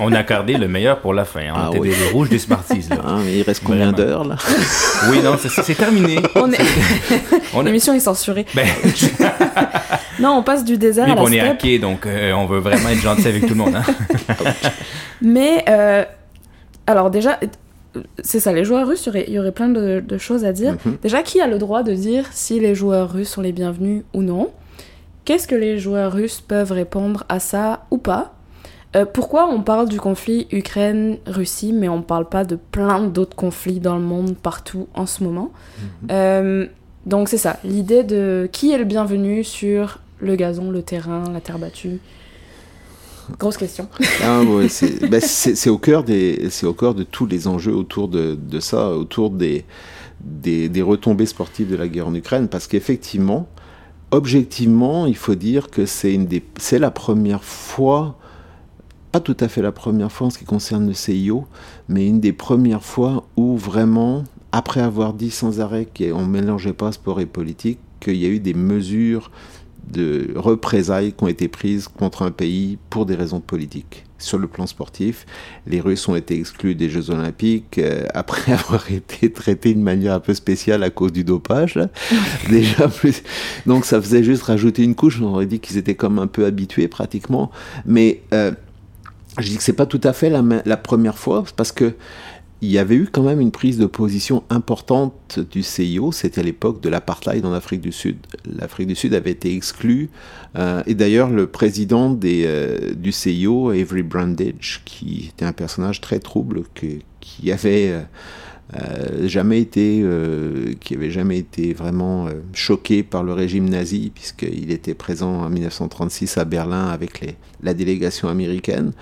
On a accordé le meilleur pour la fin. Hein. Ah, oui. rouge des Smarties. Là. Ah, mais il reste combien d'heures là? *laughs* Oui, non, c'est terminé. On *laughs* L'émission est censurée. Ben... non, on passe du désert à la on est hacké, donc euh, on veut vraiment être gentil avec tout le monde. Hein. mais, euh, alors déjà, c'est ça, les joueurs russes, il y aurait, plein de, choses à dire. Mhm. Déjà, qui a le droit de dire si les joueurs russes sont les bienvenus ou non? Qu'est-ce que les joueurs russes peuvent répondre à ça ou pas? Euh, pourquoi on parle du conflit Ukraine-Russie, mais on ne parle pas de plein d'autres conflits dans le monde partout en ce moment? Mhm. euh, Donc c'est ça, l'idée de qui est le bienvenu sur le gazon, le terrain, la terre battue? Grosse question. Ah, ben, c'est au, cœur au cœur de tous les enjeux autour de, de ça, autour des, des, des, retombées sportives de la guerre en Ukraine, parce qu'effectivement, objectivement, il faut dire que c'est la première fois pas tout à fait la première fois en ce qui concerne le CIO, mais une des premières fois où vraiment, après avoir dit sans arrêt qu'on ne mélangeait pas sport et politique, qu'il y a eu des mesures de représailles qui ont été prises contre un pays pour des raisons politiques. Sur le plan sportif. Les Russes ont été exclus des Jeux Olympiques euh, après *laughs* avoir été traités de manière un peu spéciale à cause du dopage. *laughs* Déjà plus. Donc ça faisait juste rajouter une couche. On aurait dit qu'ils étaient comme un peu habitués pratiquement. Mais euh, je dis que c'est pas tout à fait la, la première fois parce que il y avait eu quand même une prise de position importante du CIO, c'était à l'époque de l'apartheid en Afrique du Sud. L'Afrique du Sud avait été exclue, euh, et d'ailleurs le président euh, du CIO, Avery Brandage, qui était un personnage très trouble, que- qui avait euh, jamais été, qui avait jamais été vraiment choqué par le régime nazi, puisqu'il était présent en 1936 à Berlin avec la délégation américaine.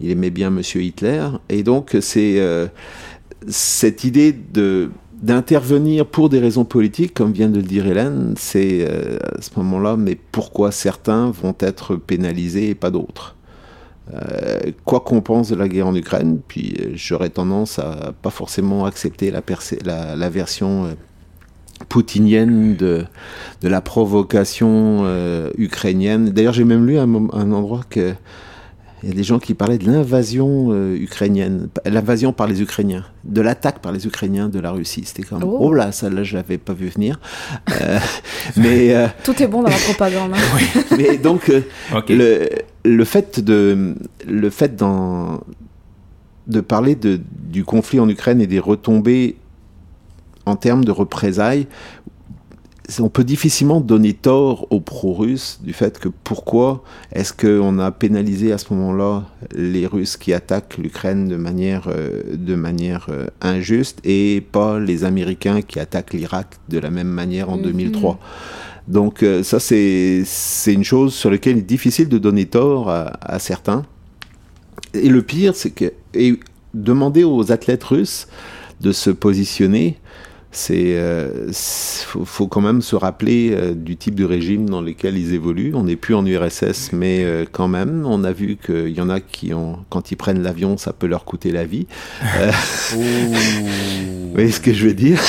Il aimait bien Monsieur Hitler, et donc c'est euh, cette idée de d'intervenir pour des raisons politiques, comme vient de le dire Hélène, c'est euh, à ce moment-là, mais pourquoi certains vont être pénalisés et pas d'autres? Euh, Quoi qu'on pense de la guerre en Ukraine, puis j'aurais tendance à pas forcément accepter la, version poutinienne de, de la provocation ukrainienne. D'ailleurs, j'ai même lu un endroit que il y a des gens qui parlaient de l'invasion euh, ukrainienne, l'invasion par les Ukrainiens, de l'attaque par les Ukrainiens de la Russie. C'était comme, Oh. oh, là, ça là, je l'avais pas vu venir. Euh, *laughs* mais, euh, Tout est bon dans la propagande. hein. *laughs* mais donc, euh, le, le fait de, le fait d'en- de parler de, du conflit en Ukraine et des retombées en termes de représailles, on peut difficilement donner tort aux pro-russes du fait que pourquoi est-ce qu'on a pénalisé à ce moment-là les Russes qui attaquent l'Ukraine de manière, euh, de manière euh, injuste et pas les Américains qui attaquent l'Irak de la même manière en Mhm. 2003. Donc euh, ça, c'est c'est une chose sur laquelle il est difficile de donner tort à, à certains. Et le pire, c'est que et demander aux athlètes russes de se positionner, c'est euh, faut, faut quand même se rappeler euh, du type de régime dans lequel ils évoluent. On n'est plus en URSS, mais euh, quand même, on a vu qu'il y en a qui ont, quand ils prennent l'avion, ça peut leur coûter la vie. Euh, *laughs* vous voyez ce que je veux dire?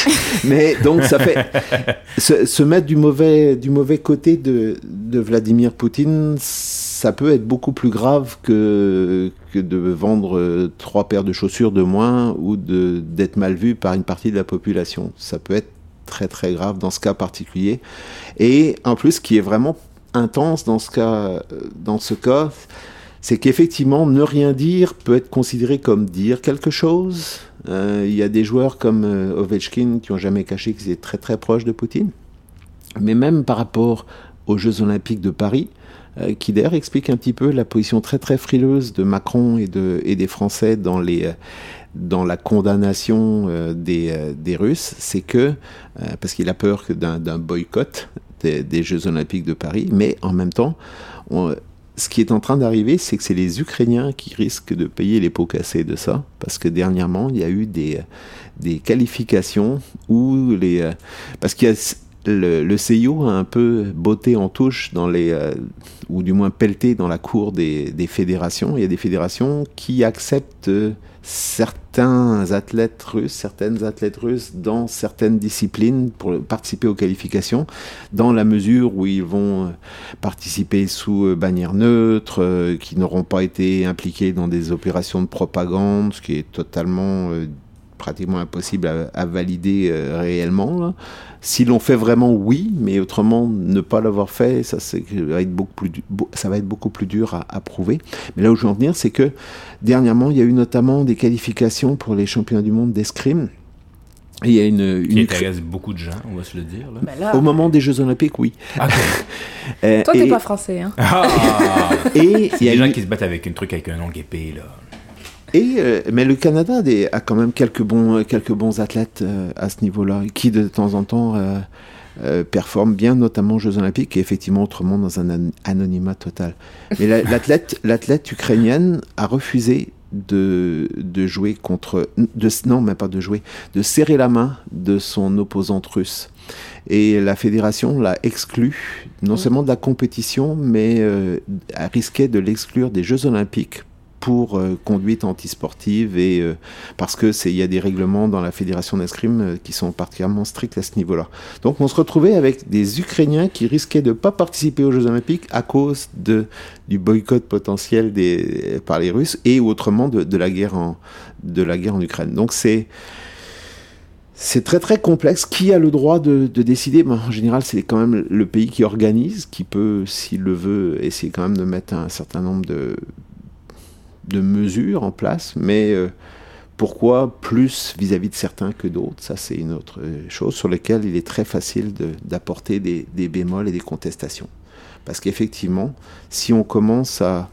Mais donc ça fait se, se mettre du mauvais du mauvais côté de, de Vladimir Poutine, ça peut être beaucoup plus grave que de vendre euh, trois paires de chaussures de moins ou d'être mal vu par une partie de la population. Ça peut être très très grave dans ce cas particulier. Et en plus, ce qui est vraiment intense dans ce cas, euh, dans ce cas, c'est qu'effectivement, ne rien dire peut être considéré comme dire quelque chose. Euh, Il y a des joueurs comme Ovechkin qui ont jamais caché qu'ils étaient très très proches de Poutine. Mais même par rapport aux Jeux Olympiques de Paris, qui d'ailleurs explique un petit peu la position très très frileuse de Macron et, de, et des Français dans, les, euh, dans la condamnation euh, des, euh, des Russes, c'est que, parce qu'il a peur d'un boycott des, Jeux Olympiques de Paris, mais en même temps, ce qui est en train d'arriver, c'est que c'est les Ukrainiens qui risquent de payer les pots cassés de ça, parce que dernièrement, il y a eu des, des qualifications où les... Parce qu'il y a le, le CIO a un peu botté en touche dans les, euh, ou du moins pelleté dans la cour des, fédérations. Il y a des fédérations qui acceptent certains athlètes russes, certaines athlètes russes dans certaines disciplines pour participer aux qualifications, dans la mesure où ils vont euh, participer sous euh, bannière neutre, qui n'auront pas été impliqués dans des opérations de propagande, ce qui est totalement pratiquement impossible à, à valider euh, réellement. là. S'ils l'ont fait vraiment, oui, mais autrement, ne pas l'avoir fait, ça, va être beaucoup plus, du- beau- ça va être beaucoup plus dur à, à prouver. Mais là où je veux en venir, c'est que dernièrement, il y a eu notamment des qualifications pour les championnats du monde d'escrime. Et Il y a une, Qui une intéresse beaucoup de gens, on va se le dire. Là. Ben là, au moment des Jeux Olympiques, oui. Ah. *laughs* Euh, toi, et, t'es pas français, hein. Ah! *laughs* et Il y a des gens une- qui se battent avec un truc avec un longue épée, là. Et, euh, mais le Canada a, des- a quand même quelques bons, quelques bons athlètes euh, à ce niveau-là, qui de temps en temps euh, euh, performent bien, notamment aux Jeux Olympiques, et effectivement autrement dans un an- anonymat total. Mais la- *laughs* l'athlète, l'athlète ukrainienne a refusé de, de jouer contre, de, non, même pas de jouer, de serrer la main de son opposante russe. Et la fédération l'a exclu, non seulement de la compétition, mais euh, a risqué de l'exclure des Jeux Olympiques pour euh, conduite antisportive et euh, parce que c'est il y a des règlements dans la fédération d'escrime euh, qui sont particulièrement stricts à ce niveau-là. Donc on se retrouvait avec des Ukrainiens qui risquaient de ne pas participer aux Jeux Olympiques à cause de du boycott potentiel des par les Russes et autrement de, de la guerre en de la guerre en Ukraine. Donc c'est c'est très très complexe. Qui a le droit de, de décider? Ben, En général, c'est quand même le pays qui organise, qui peut, s'il le veut, essayer quand même de mettre un certain nombre de, de mesures en place. Mais euh, pourquoi plus vis-à-vis de certains que d'autres? Ça, c'est une autre euh, chose sur laquelle il est très facile d'apporter des, bémols et des contestations. Parce qu'effectivement, si on commence à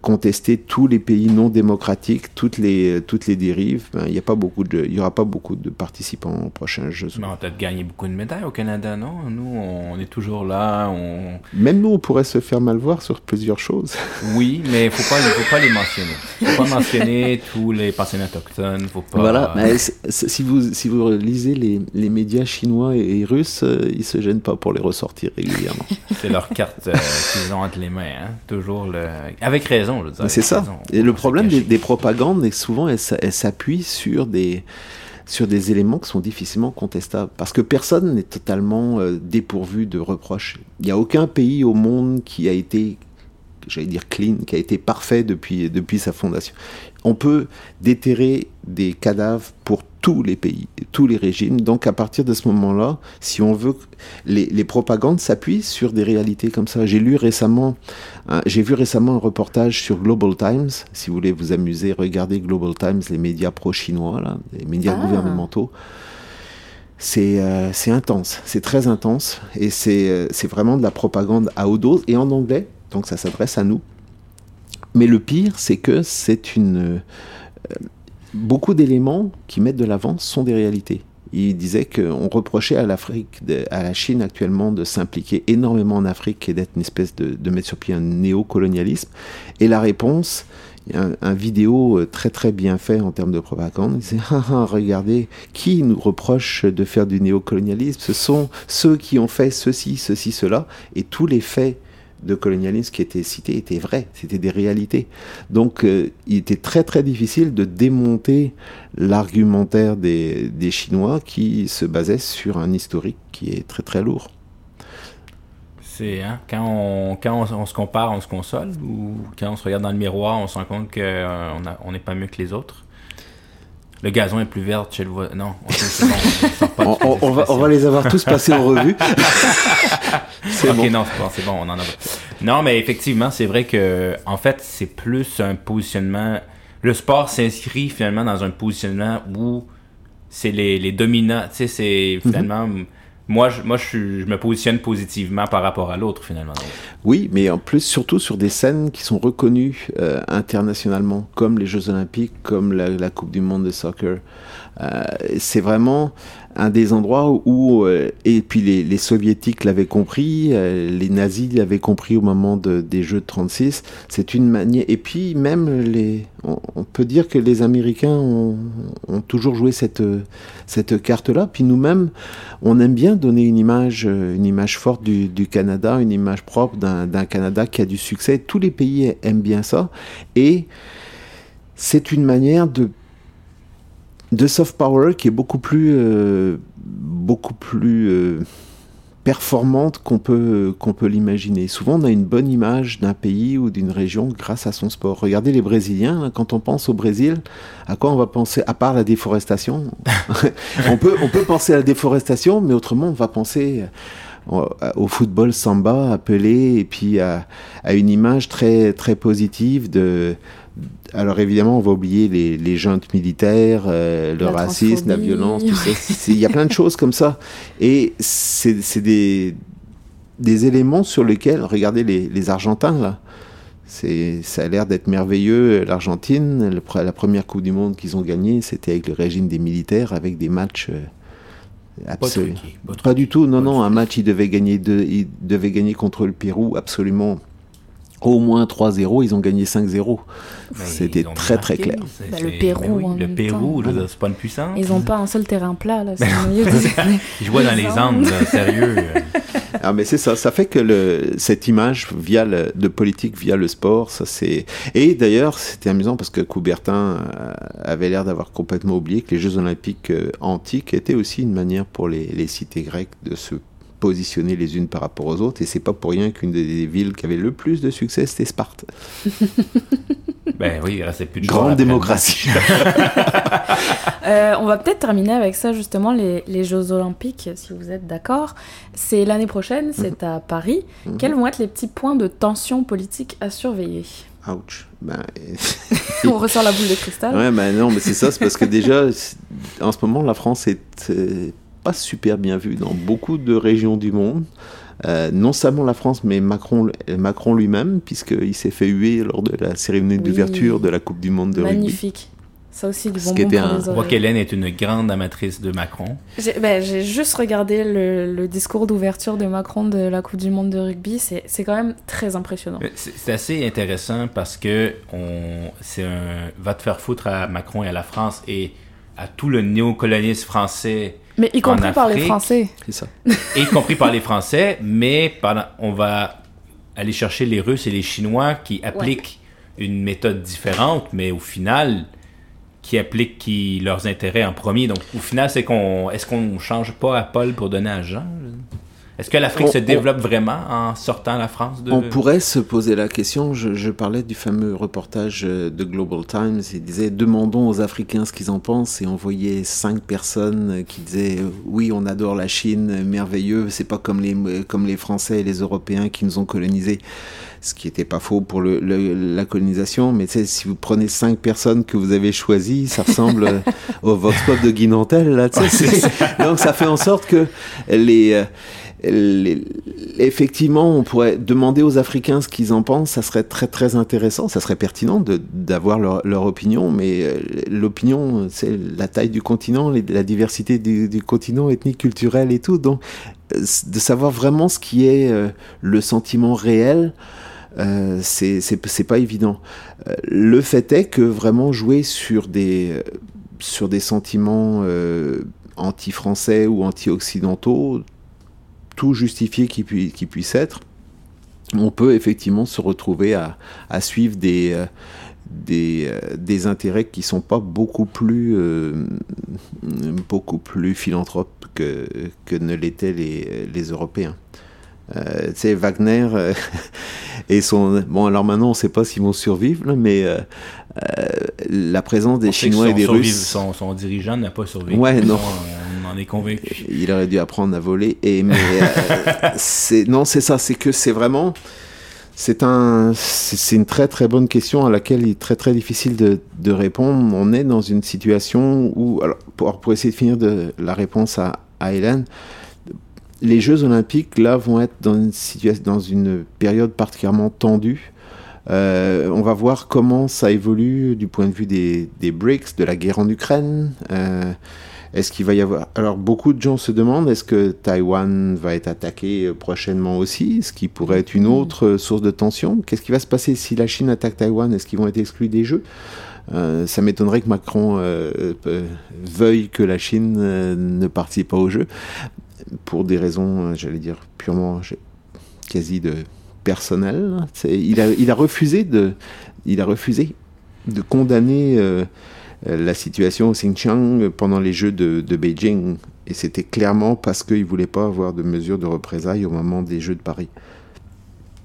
contester tous les pays non démocratiques, toutes les, toutes les dérives, ben, il n'y a pas beaucoup de, il y aura pas beaucoup de participants aux prochains Jeux. Mais on a peut-être gagné beaucoup de médailles au Canada, non? Nous, on est toujours là. On... Même nous, on pourrait se faire mal voir sur plusieurs choses. *laughs* Oui, mais il faut pas, faut pas les mentionner. faut pas mentionner tous les pensionnats autochtones. Faut pas. Voilà, mais si vous, si vous lisez les, les médias chinois et, et russes, euh, ils se gênent pas pour les ressortir régulièrement. C'est leur carte euh, qu'ils ont entre les mains. Hein? Toujours le. Avec raison, je c'est ça. raison. Et le problème des, propagandes, est souvent, elles s'appuient sur des, sur des éléments qui sont difficilement contestables. Parce que personne n'est totalement euh, dépourvu de reproches. Il n'y a aucun pays au monde qui a été, j'allais dire clean, qui a été parfait depuis, depuis sa fondation. On peut déterrer des cadavres pour tous les pays, tous les régimes. Donc à partir de ce moment-là, si on veut, les, les propagandes s'appuient sur des réalités comme ça. J'ai lu récemment, un- j'ai vu récemment un reportage sur Global Times. Si vous voulez vous amuser, regardez Global Times, les médias pro-chinois, là, les médias Ah. gouvernementaux. C'est euh, intense, c'est très intense et c'est euh, vraiment de la propagande à haute dose et en anglais, donc ça s'adresse à nous. Mais le pire, c'est que c'est une. euh, beaucoup d'éléments qui mettent de l'avant sont des réalités. Il disait qu'on reprochait à l'Afrique, à la Chine actuellement, de s'impliquer énormément en Afrique et d'être une espèce de, mettre sur pied un néocolonialisme. Et la réponse, un, un vidéo euh, très très bien fait en termes de propagande. Il disait *laughs* Ah, ah, regardez, qui nous reproche de faire du néocolonialisme? Ce sont ceux qui ont fait ceci, ceci, cela, et tous les faits de colonialisme qui étaient cités étaient vrais, c'était des réalités. Donc euh, il était très très difficile de démonter l'argumentaire des, des Chinois qui se basait sur un historique qui est très très lourd. Hein, quand, on, quand on, on se compare, on se console Ou quand on se regarde dans le miroir, on se rend compte qu'on on n'est pas mieux que les autres? Le gazon est plus vert chez le voisin. Non, on sort pas de On, ces on- on va, on va expressions. les avoir tous passés en revue. *laughs* C'est ok, bon. non, c'est bon, c'est bon, on en a. Non, mais effectivement, c'est vrai que, en fait, c'est plus un positionnement. Le sport s'inscrit finalement dans un positionnement où c'est les, les dominants. Tu sais, c'est finalement. Moi, je, moi je, me positionne positivement par rapport à l'autre, finalement. Oui, mais en plus, surtout sur des scènes qui sont reconnues euh, internationalement, comme les Jeux Olympiques, comme la, la Coupe du Monde de soccer. Euh, c'est vraiment un des endroits où, euh, et puis les, les soviétiques l'avaient compris, euh, les nazis l'avaient compris au moment de- des Jeux de 36, c'est une manière, et puis même les, on, peut dire que les Américains ont, ont toujours joué cette, cette carte-là, puis nous-mêmes, on aime bien donner une image, euh, une image forte du, du Canada, une image propre d'un Canada qui a du succès, tous les pays aiment bien ça, et c'est une manière de de soft power qui est beaucoup plus euh, beaucoup plus euh, performante qu'on peut qu'on peut l'imaginer. Souvent on a une bonne image d'un pays ou d'une région grâce à son sport. Regardez les Brésiliens, là, quand on pense au Brésil, à quoi on va penser à part la déforestation? *laughs* On peut on peut penser à la déforestation, mais autrement on va penser au au football samba appelé et puis à, à une image très très positive de alors évidemment, on va oublier les, les juntes militaires, euh, le La racisme, la violence, tout ça. Il y a plein de choses comme ça. Et c'est c'est des, des éléments sur lesquels, regardez les, les Argentins là, c'est ça a l'air d'être merveilleux. L'Argentine, la première Coupe du Monde qu'ils ont gagnée, c'était avec le régime des militaires, avec des matchs euh, pas absolument. pas Pas du tout, non, Pas non, un match, il devait gagner, deux, il devait gagner contre le Pérou, absolument au moins 3-0, ils ont gagné 5-0. Mais C'était très très clair. Bah, le Pérou, oui, le Pérou, temps. je dire, c'est pas une puissance. Ils ont pas un seul terrain plat, là. Milieu *laughs* Ils jouaient dans les Andes, sérieux. *laughs* Ah, mais c'est ça, ça fait que le, cette image via le, de politique via le sport, ça c'est. Et d'ailleurs, c'était amusant parce que Coubertin euh, avait l'air d'avoir complètement oublié que les Jeux Olympiques euh, antiques étaient aussi une manière pour les, les cités grecques de se positionner les unes par rapport aux autres. Et c'est pas pour rien qu'une des villes qui avait le plus de succès, c'était Sparte. *laughs* Ben oui, il restait plus de Grande démocratie. *laughs* *laughs* Euh, on va peut-être terminer avec ça, justement, les, les Jeux Olympiques, si vous êtes d'accord. C'est l'année prochaine, c'est à Paris. Quels vont être les petits points de tension politique à surveiller? Ouch. Ben, On ressort la boule de cristal. Ouais, mais non, mais c'est ça, c'est parce que déjà, c'est- en ce moment, la France est euh, pas super bien vue dans beaucoup de régions du monde. Euh, non seulement la France, mais Macron, Macron lui-même, puisqu'il s'est fait huer lors de la cérémonie Oui. d'ouverture de la Coupe du Monde de rugby. Magnifique. Ça aussi, du Ce bonbon qui était pour un- les Je vois oreilles. qu'Hélène est une grande amatrice de Macron. J'ai ben, juste regardé le, le discours d'ouverture de Macron de la Coupe du Monde de rugby. C'est c'est quand même très impressionnant. C'est assez intéressant parce que on, c'est un va te faire foutre à Macron et à la France et à tout le néocolonialisme français, Mais y compris par les Français. C'est ça. y compris par les Français, mais pendant, on va aller chercher les Russes et les Chinois qui appliquent une méthode différente, mais au final, qui appliquent qui, leurs intérêts en premier. Donc, au final, c'est qu'on, est-ce qu'on change pas à Paul pour donner à Jean Est-ce que l'Afrique se on- développe vraiment en sortant la France de On pourrait se poser la question, je, je parlais du fameux reportage euh, de Global Times, il disait demandons aux Africains ce qu'ils en pensent et on voyait cinq personnes qui disaient euh, oui on adore la Chine, merveilleux, c'est pas comme les, euh, comme les Français et les Européens qui nous ont colonisés, ce qui n'était pas faux pour le, le- la colonisation, mais si vous prenez cinq personnes que vous avez choisies, ça ressemble *laughs* au Vox Pop de là, c'est- donc ça fait en sorte que les... euh, effectivement, on pourrait demander aux Africains ce qu'ils en pensent. Ça serait très très intéressant. Ça serait pertinent d'avoir leur, leur opinion, mais euh, l'opinion, c'est la taille du continent, la diversité du, continent ethnique, culturel et tout. Donc, euh, de savoir vraiment ce qui est euh, le sentiment réel. Euh, c'est pas évident. Le fait est que vraiment jouer sur des sur des sentiments anti-français ou anti-occidentaux, tout justifié qui, pui- qui puisse être, on peut effectivement se retrouver à, à suivre des, euh, des, euh, des intérêts qui sont pas beaucoup plus, euh, beaucoup plus philanthropes que, que ne l'étaient les, les Européens. Tu sais, Wagner *laughs* et son... Bon, alors maintenant, on ne sait pas s'ils vont survivre, là, mais la présence des On Chinois et des Russes... Son, son dirigeant n'a pas survécu. Ouais, non. On en est convaincu. Il aurait dû apprendre à voler. Et mais euh, *laughs* non, c'est ça. C'est que c'est vraiment. C'est un, c'est c'est une très très bonne question à laquelle il est très très difficile de, de répondre. On est dans une situation où, alors pour, pour essayer de finir de la réponse à, à Hélène, les Jeux Olympiques là vont être dans une situation, dans une période particulièrement tendue. Euh, on va voir comment ça évolue du point de vue des, des BRICS, de la guerre en Ukraine. Euh, est-ce qu'il va y avoir... Alors beaucoup de gens se demandent, est-ce que Taïwan va être attaqué euh, prochainement aussi? Ce qui pourrait être une autre euh, source de tension? Qu'est-ce qui va se passer si la Chine attaque Taïwan? Est-ce qu'ils vont être exclus des Jeux? Euh, ça m'étonnerait que Macron euh, euh, veuille que la Chine ne participe pas aux Jeux, pour des raisons, j'allais dire, purement quasi de personnel. hein. Il a, il a refusé de, il a refusé de condamner la situation au Xinjiang pendant les Jeux de, de Beijing. Et c'était clairement parce qu'il ne voulait pas avoir de mesures de représailles au moment des Jeux de Paris.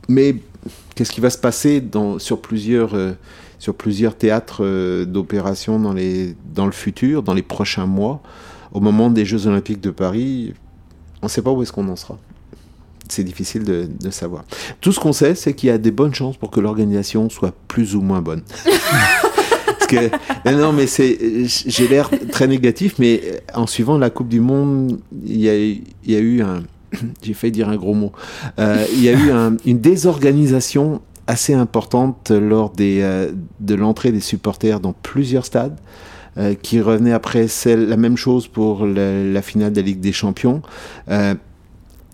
Mais qu'est-ce qui va se passer dans, sur, plusieurs, euh, sur plusieurs théâtres euh, d'opération dans, le futur, dans les prochains mois, au moment des Jeux Olympiques de Paris On ne sait pas où est-ce qu'on en sera. C'est difficile de savoir. Tout ce qu'on sait, c'est qu'il y a des bonnes chances pour que l'organisation soit plus ou moins bonne. *laughs* Parce que, non, mais c'est, j'ai l'air très négatif, mais en suivant la Coupe du Monde, il y a, y a eu un, *coughs* j'ai failli dire un gros mot, Euh, il y a eu un- une désorganisation assez importante lors des, euh, de l'entrée des supporters dans plusieurs stades. euh, qui revenait après celle, la même chose pour la, finale de la Ligue des Champions.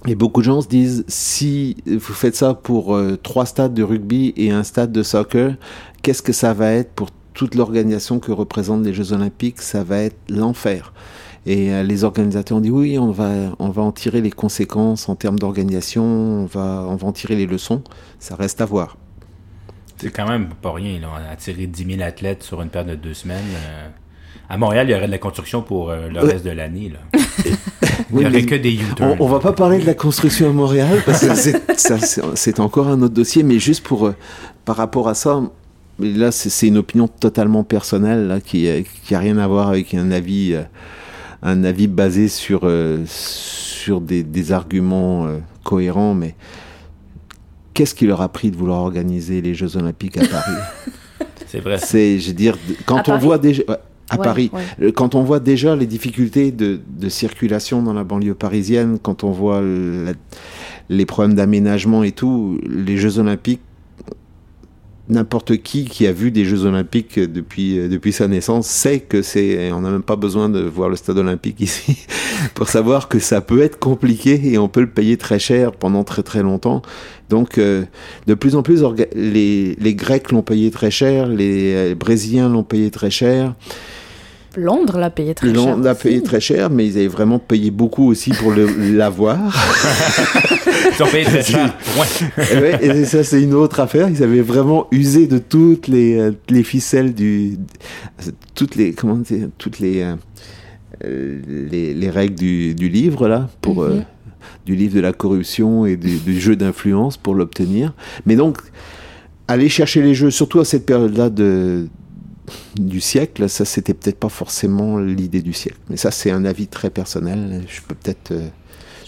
Et beaucoup de gens se disent, si vous faites ça pour trois stades de rugby et un stade de soccer, qu'est-ce que ça va être pour toute l'organisation que représentent les Jeux Olympiques Ça va être l'enfer. Et euh, les organisateurs ont dit oui, on va, on va en tirer les conséquences en termes d'organisation, on va, on va en tirer les leçons. Ça reste à voir. C'est quand même pas rien, là. Attirer 10 000 athlètes sur une période de deux semaines. euh, À Montréal, il y aurait de la construction pour euh, le reste de l'année. *laughs* Il n'y aurait que des U-turns. On, on va pas parler de la construction à Montréal parce que c'est- encore un autre dossier, mais juste pour euh, par rapport à ça, mais là c'est une opinion totalement personnelle là, qui euh, qui a rien à voir avec un avis euh, un avis basé sur euh, sur des, des arguments cohérents, mais qu'est-ce qui leur a pris de vouloir organiser les Jeux Olympiques à Paris? *laughs* C'est vrai. C'est, je veux dire, quand À on Paris voit déjà ouais, à Ouais, Paris, ouais. Quand on voit déjà les difficultés de, de circulation dans la banlieue parisienne, quand on voit la- les problèmes d'aménagement et tout, les Jeux Olympiques, n'importe qui qui a vu des Jeux Olympiques depuis, euh, depuis sa naissance sait que c'est. On n'a même pas besoin de voir le stade olympique *laughs* ici pour savoir que ça peut être compliqué et on peut le payer très cher pendant très très longtemps. Donc, euh, de plus en plus, les, les Grecs l'ont payé très cher, les euh, Brésiliens l'ont payé très cher. Londres l'a payé très Ils cher. l'ont l'a payé très cher, mais ils avaient vraiment payé beaucoup aussi pour le- *laughs* l'avoir. Ils ont payé très cher. *laughs* Ouais. Et ouais, et ça, c'est une autre affaire. Ils avaient vraiment usé de toutes les, euh, les ficelles du, toutes les, comment dire, toutes les, euh, les, les règles du, du livre là pour euh, Mhm. du livre de la corruption et du, du jeu d'influence pour l'obtenir. Mais donc aller chercher les jeux, surtout à cette période-là de du siècle, ça c'était peut-être pas forcément l'idée du siècle. Mais ça c'est un avis très personnel. Je peux peut-être euh,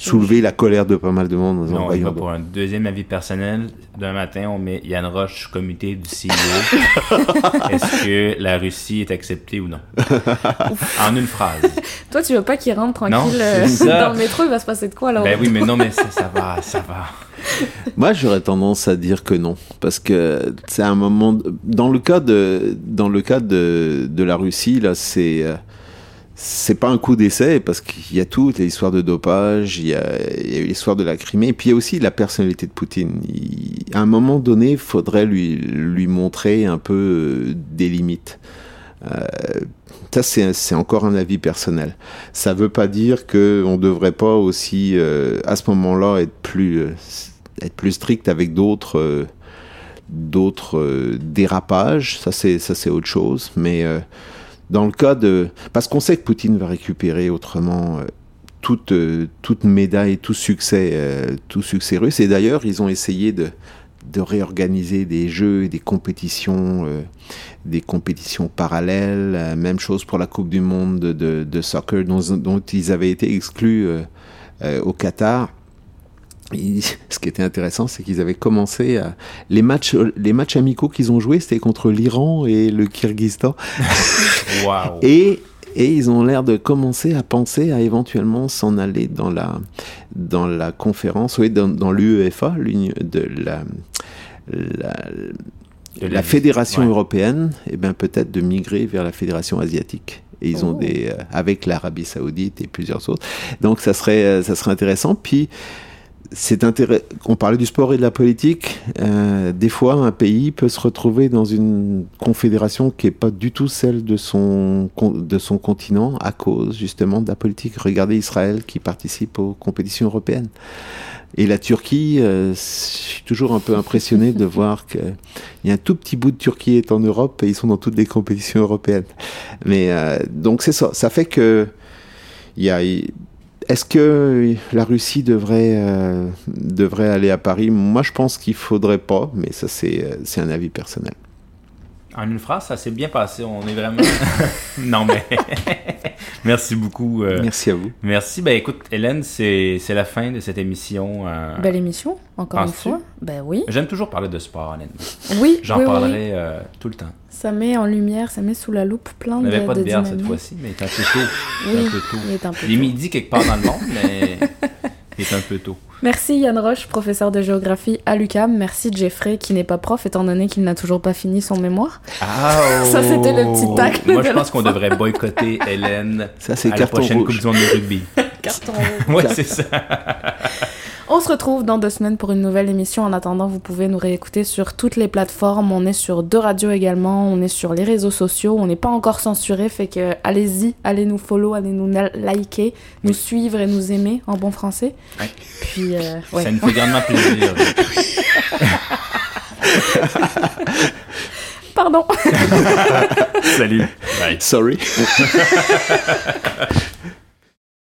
soulever la colère de pas mal de monde Non, on y voyons va donc. pour un deuxième avis personnel. D'un matin, on met Yann Roche, comité du CEO. *laughs* Est-ce que la Russie est acceptée ou non? en une phrase. Toi, tu veux pas qu'il rentre tranquille euh, dans le métro, il va se passer de quoi alors? Ben oui, mais non, mais ça, ça va, ça va. Moi, j'aurais tendance à dire que non, parce que c'est un moment. de- Dans le cas de, dans le cas de, de la Russie, là, c'est euh, c'est pas un coup d'essai parce qu'il y a tout, il y a l'histoire de dopage, il y a, l'histoire de la Crimée, et puis il y a aussi la personnalité de Poutine. À un moment donné, il faudrait lui montrer un peu euh, des limites. Euh, ça, c'est encore un avis personnel. Ça veut pas dire que on devrait pas aussi, euh, à ce moment-là, être plus, être plus strict avec d'autres, d'autres dérapages. Ça, c'est, autre chose. Mais dans le cas de, parce qu'on sait que Poutine va récupérer autrement. euh, toute, euh, toute médaille, tout succès, euh, tout succès russe. Et d'ailleurs, ils ont essayé de, de réorganiser des jeux et des compétitions, des compétitions parallèles. Même chose pour la Coupe du Monde de, de, soccer dont, ils avaient été exclus au Qatar. Et ce qui était intéressant, c'est qu'ils avaient commencé à... les matchs, les matchs amicaux qu'ils ont joués, c'était contre l'Iran et le Kyrgyzstan. *laughs* Waouh. Et, et ils ont l'air de commencer à penser à éventuellement s'en aller dans la, dans la conférence, oui, dans, dans l'UEFA, de la, la, De la fédération ouais. européenne, et bien peut-être de migrer vers la fédération asiatique. Et ils ont Oh. des, euh, avec l'Arabie Saoudite et plusieurs autres. Donc ça serait, euh, ça serait intéressant. Puis c'est intéressant. On parlait du sport et de la politique. Euh, des fois, un pays peut se retrouver dans une confédération qui est pas du tout celle de son de son continent à cause justement de la politique. Regardez Israël qui participe aux compétitions européennes. Et la Turquie, euh, je suis toujours un peu impressionné de *laughs* voir qu'il y a un tout petit bout de Turquie est en Europe et ils sont dans toutes les compétitions européennes. Mais euh, donc c'est ça. Ça fait que il y a. Est-ce que la Russie devrait euh, devrait aller à Paris? Moi, je pense qu'il faudrait pas, mais ça c'est euh, c'est un avis personnel. En une phrase, ça s'est bien passé. On est vraiment. *laughs* non, mais. *laughs* Merci beaucoup. euh, Merci à vous. Merci. Ben écoute, Hélène, c'est c'est la fin de cette émission. euh, Belle émission, encore une fois. Ben oui. J'aime toujours parler de sport, honnêtement. Oui, J'en oui, oui, oui. parlerai euh, tout le temps. Ça met en lumière, ça met sous la loupe plein de n'avait pas de, de bière cette fois-ci, mais il est un peu tôt. Il est Oui, un peu tôt. il est un peu Il est tôt. midi quelque part dans le monde, mais il *laughs* est un peu tôt. Merci Yann Roche, professeur de géographie à l'UCAM. Merci Jeffrey, qui n'est pas prof, étant donné qu'il n'a toujours pas fini son mémoire. Ah, *laughs* Ça, c'était le petit tacle Moi, de je pense qu'on devrait boycotter Hélène Ça c'est à la prochaine rouge. Coupe du Monde de rugby. *laughs* Carton ouais, c'est ça. *laughs* On se retrouve dans deux semaines pour une nouvelle émission. En attendant, vous pouvez nous réécouter sur toutes les plateformes. On est sur deux radios également. On est sur les réseaux sociaux. On n'est pas encore censuré, fait que allez-y, allez nous follow, allez nous liker, nous Oui. suivre et nous aimer en bon français. Ouais. Puis, euh, ouais. Ça nous fait grandement plaisir. *laughs* Pardon. *laughs* Salut. Bye. Sorry. *laughs*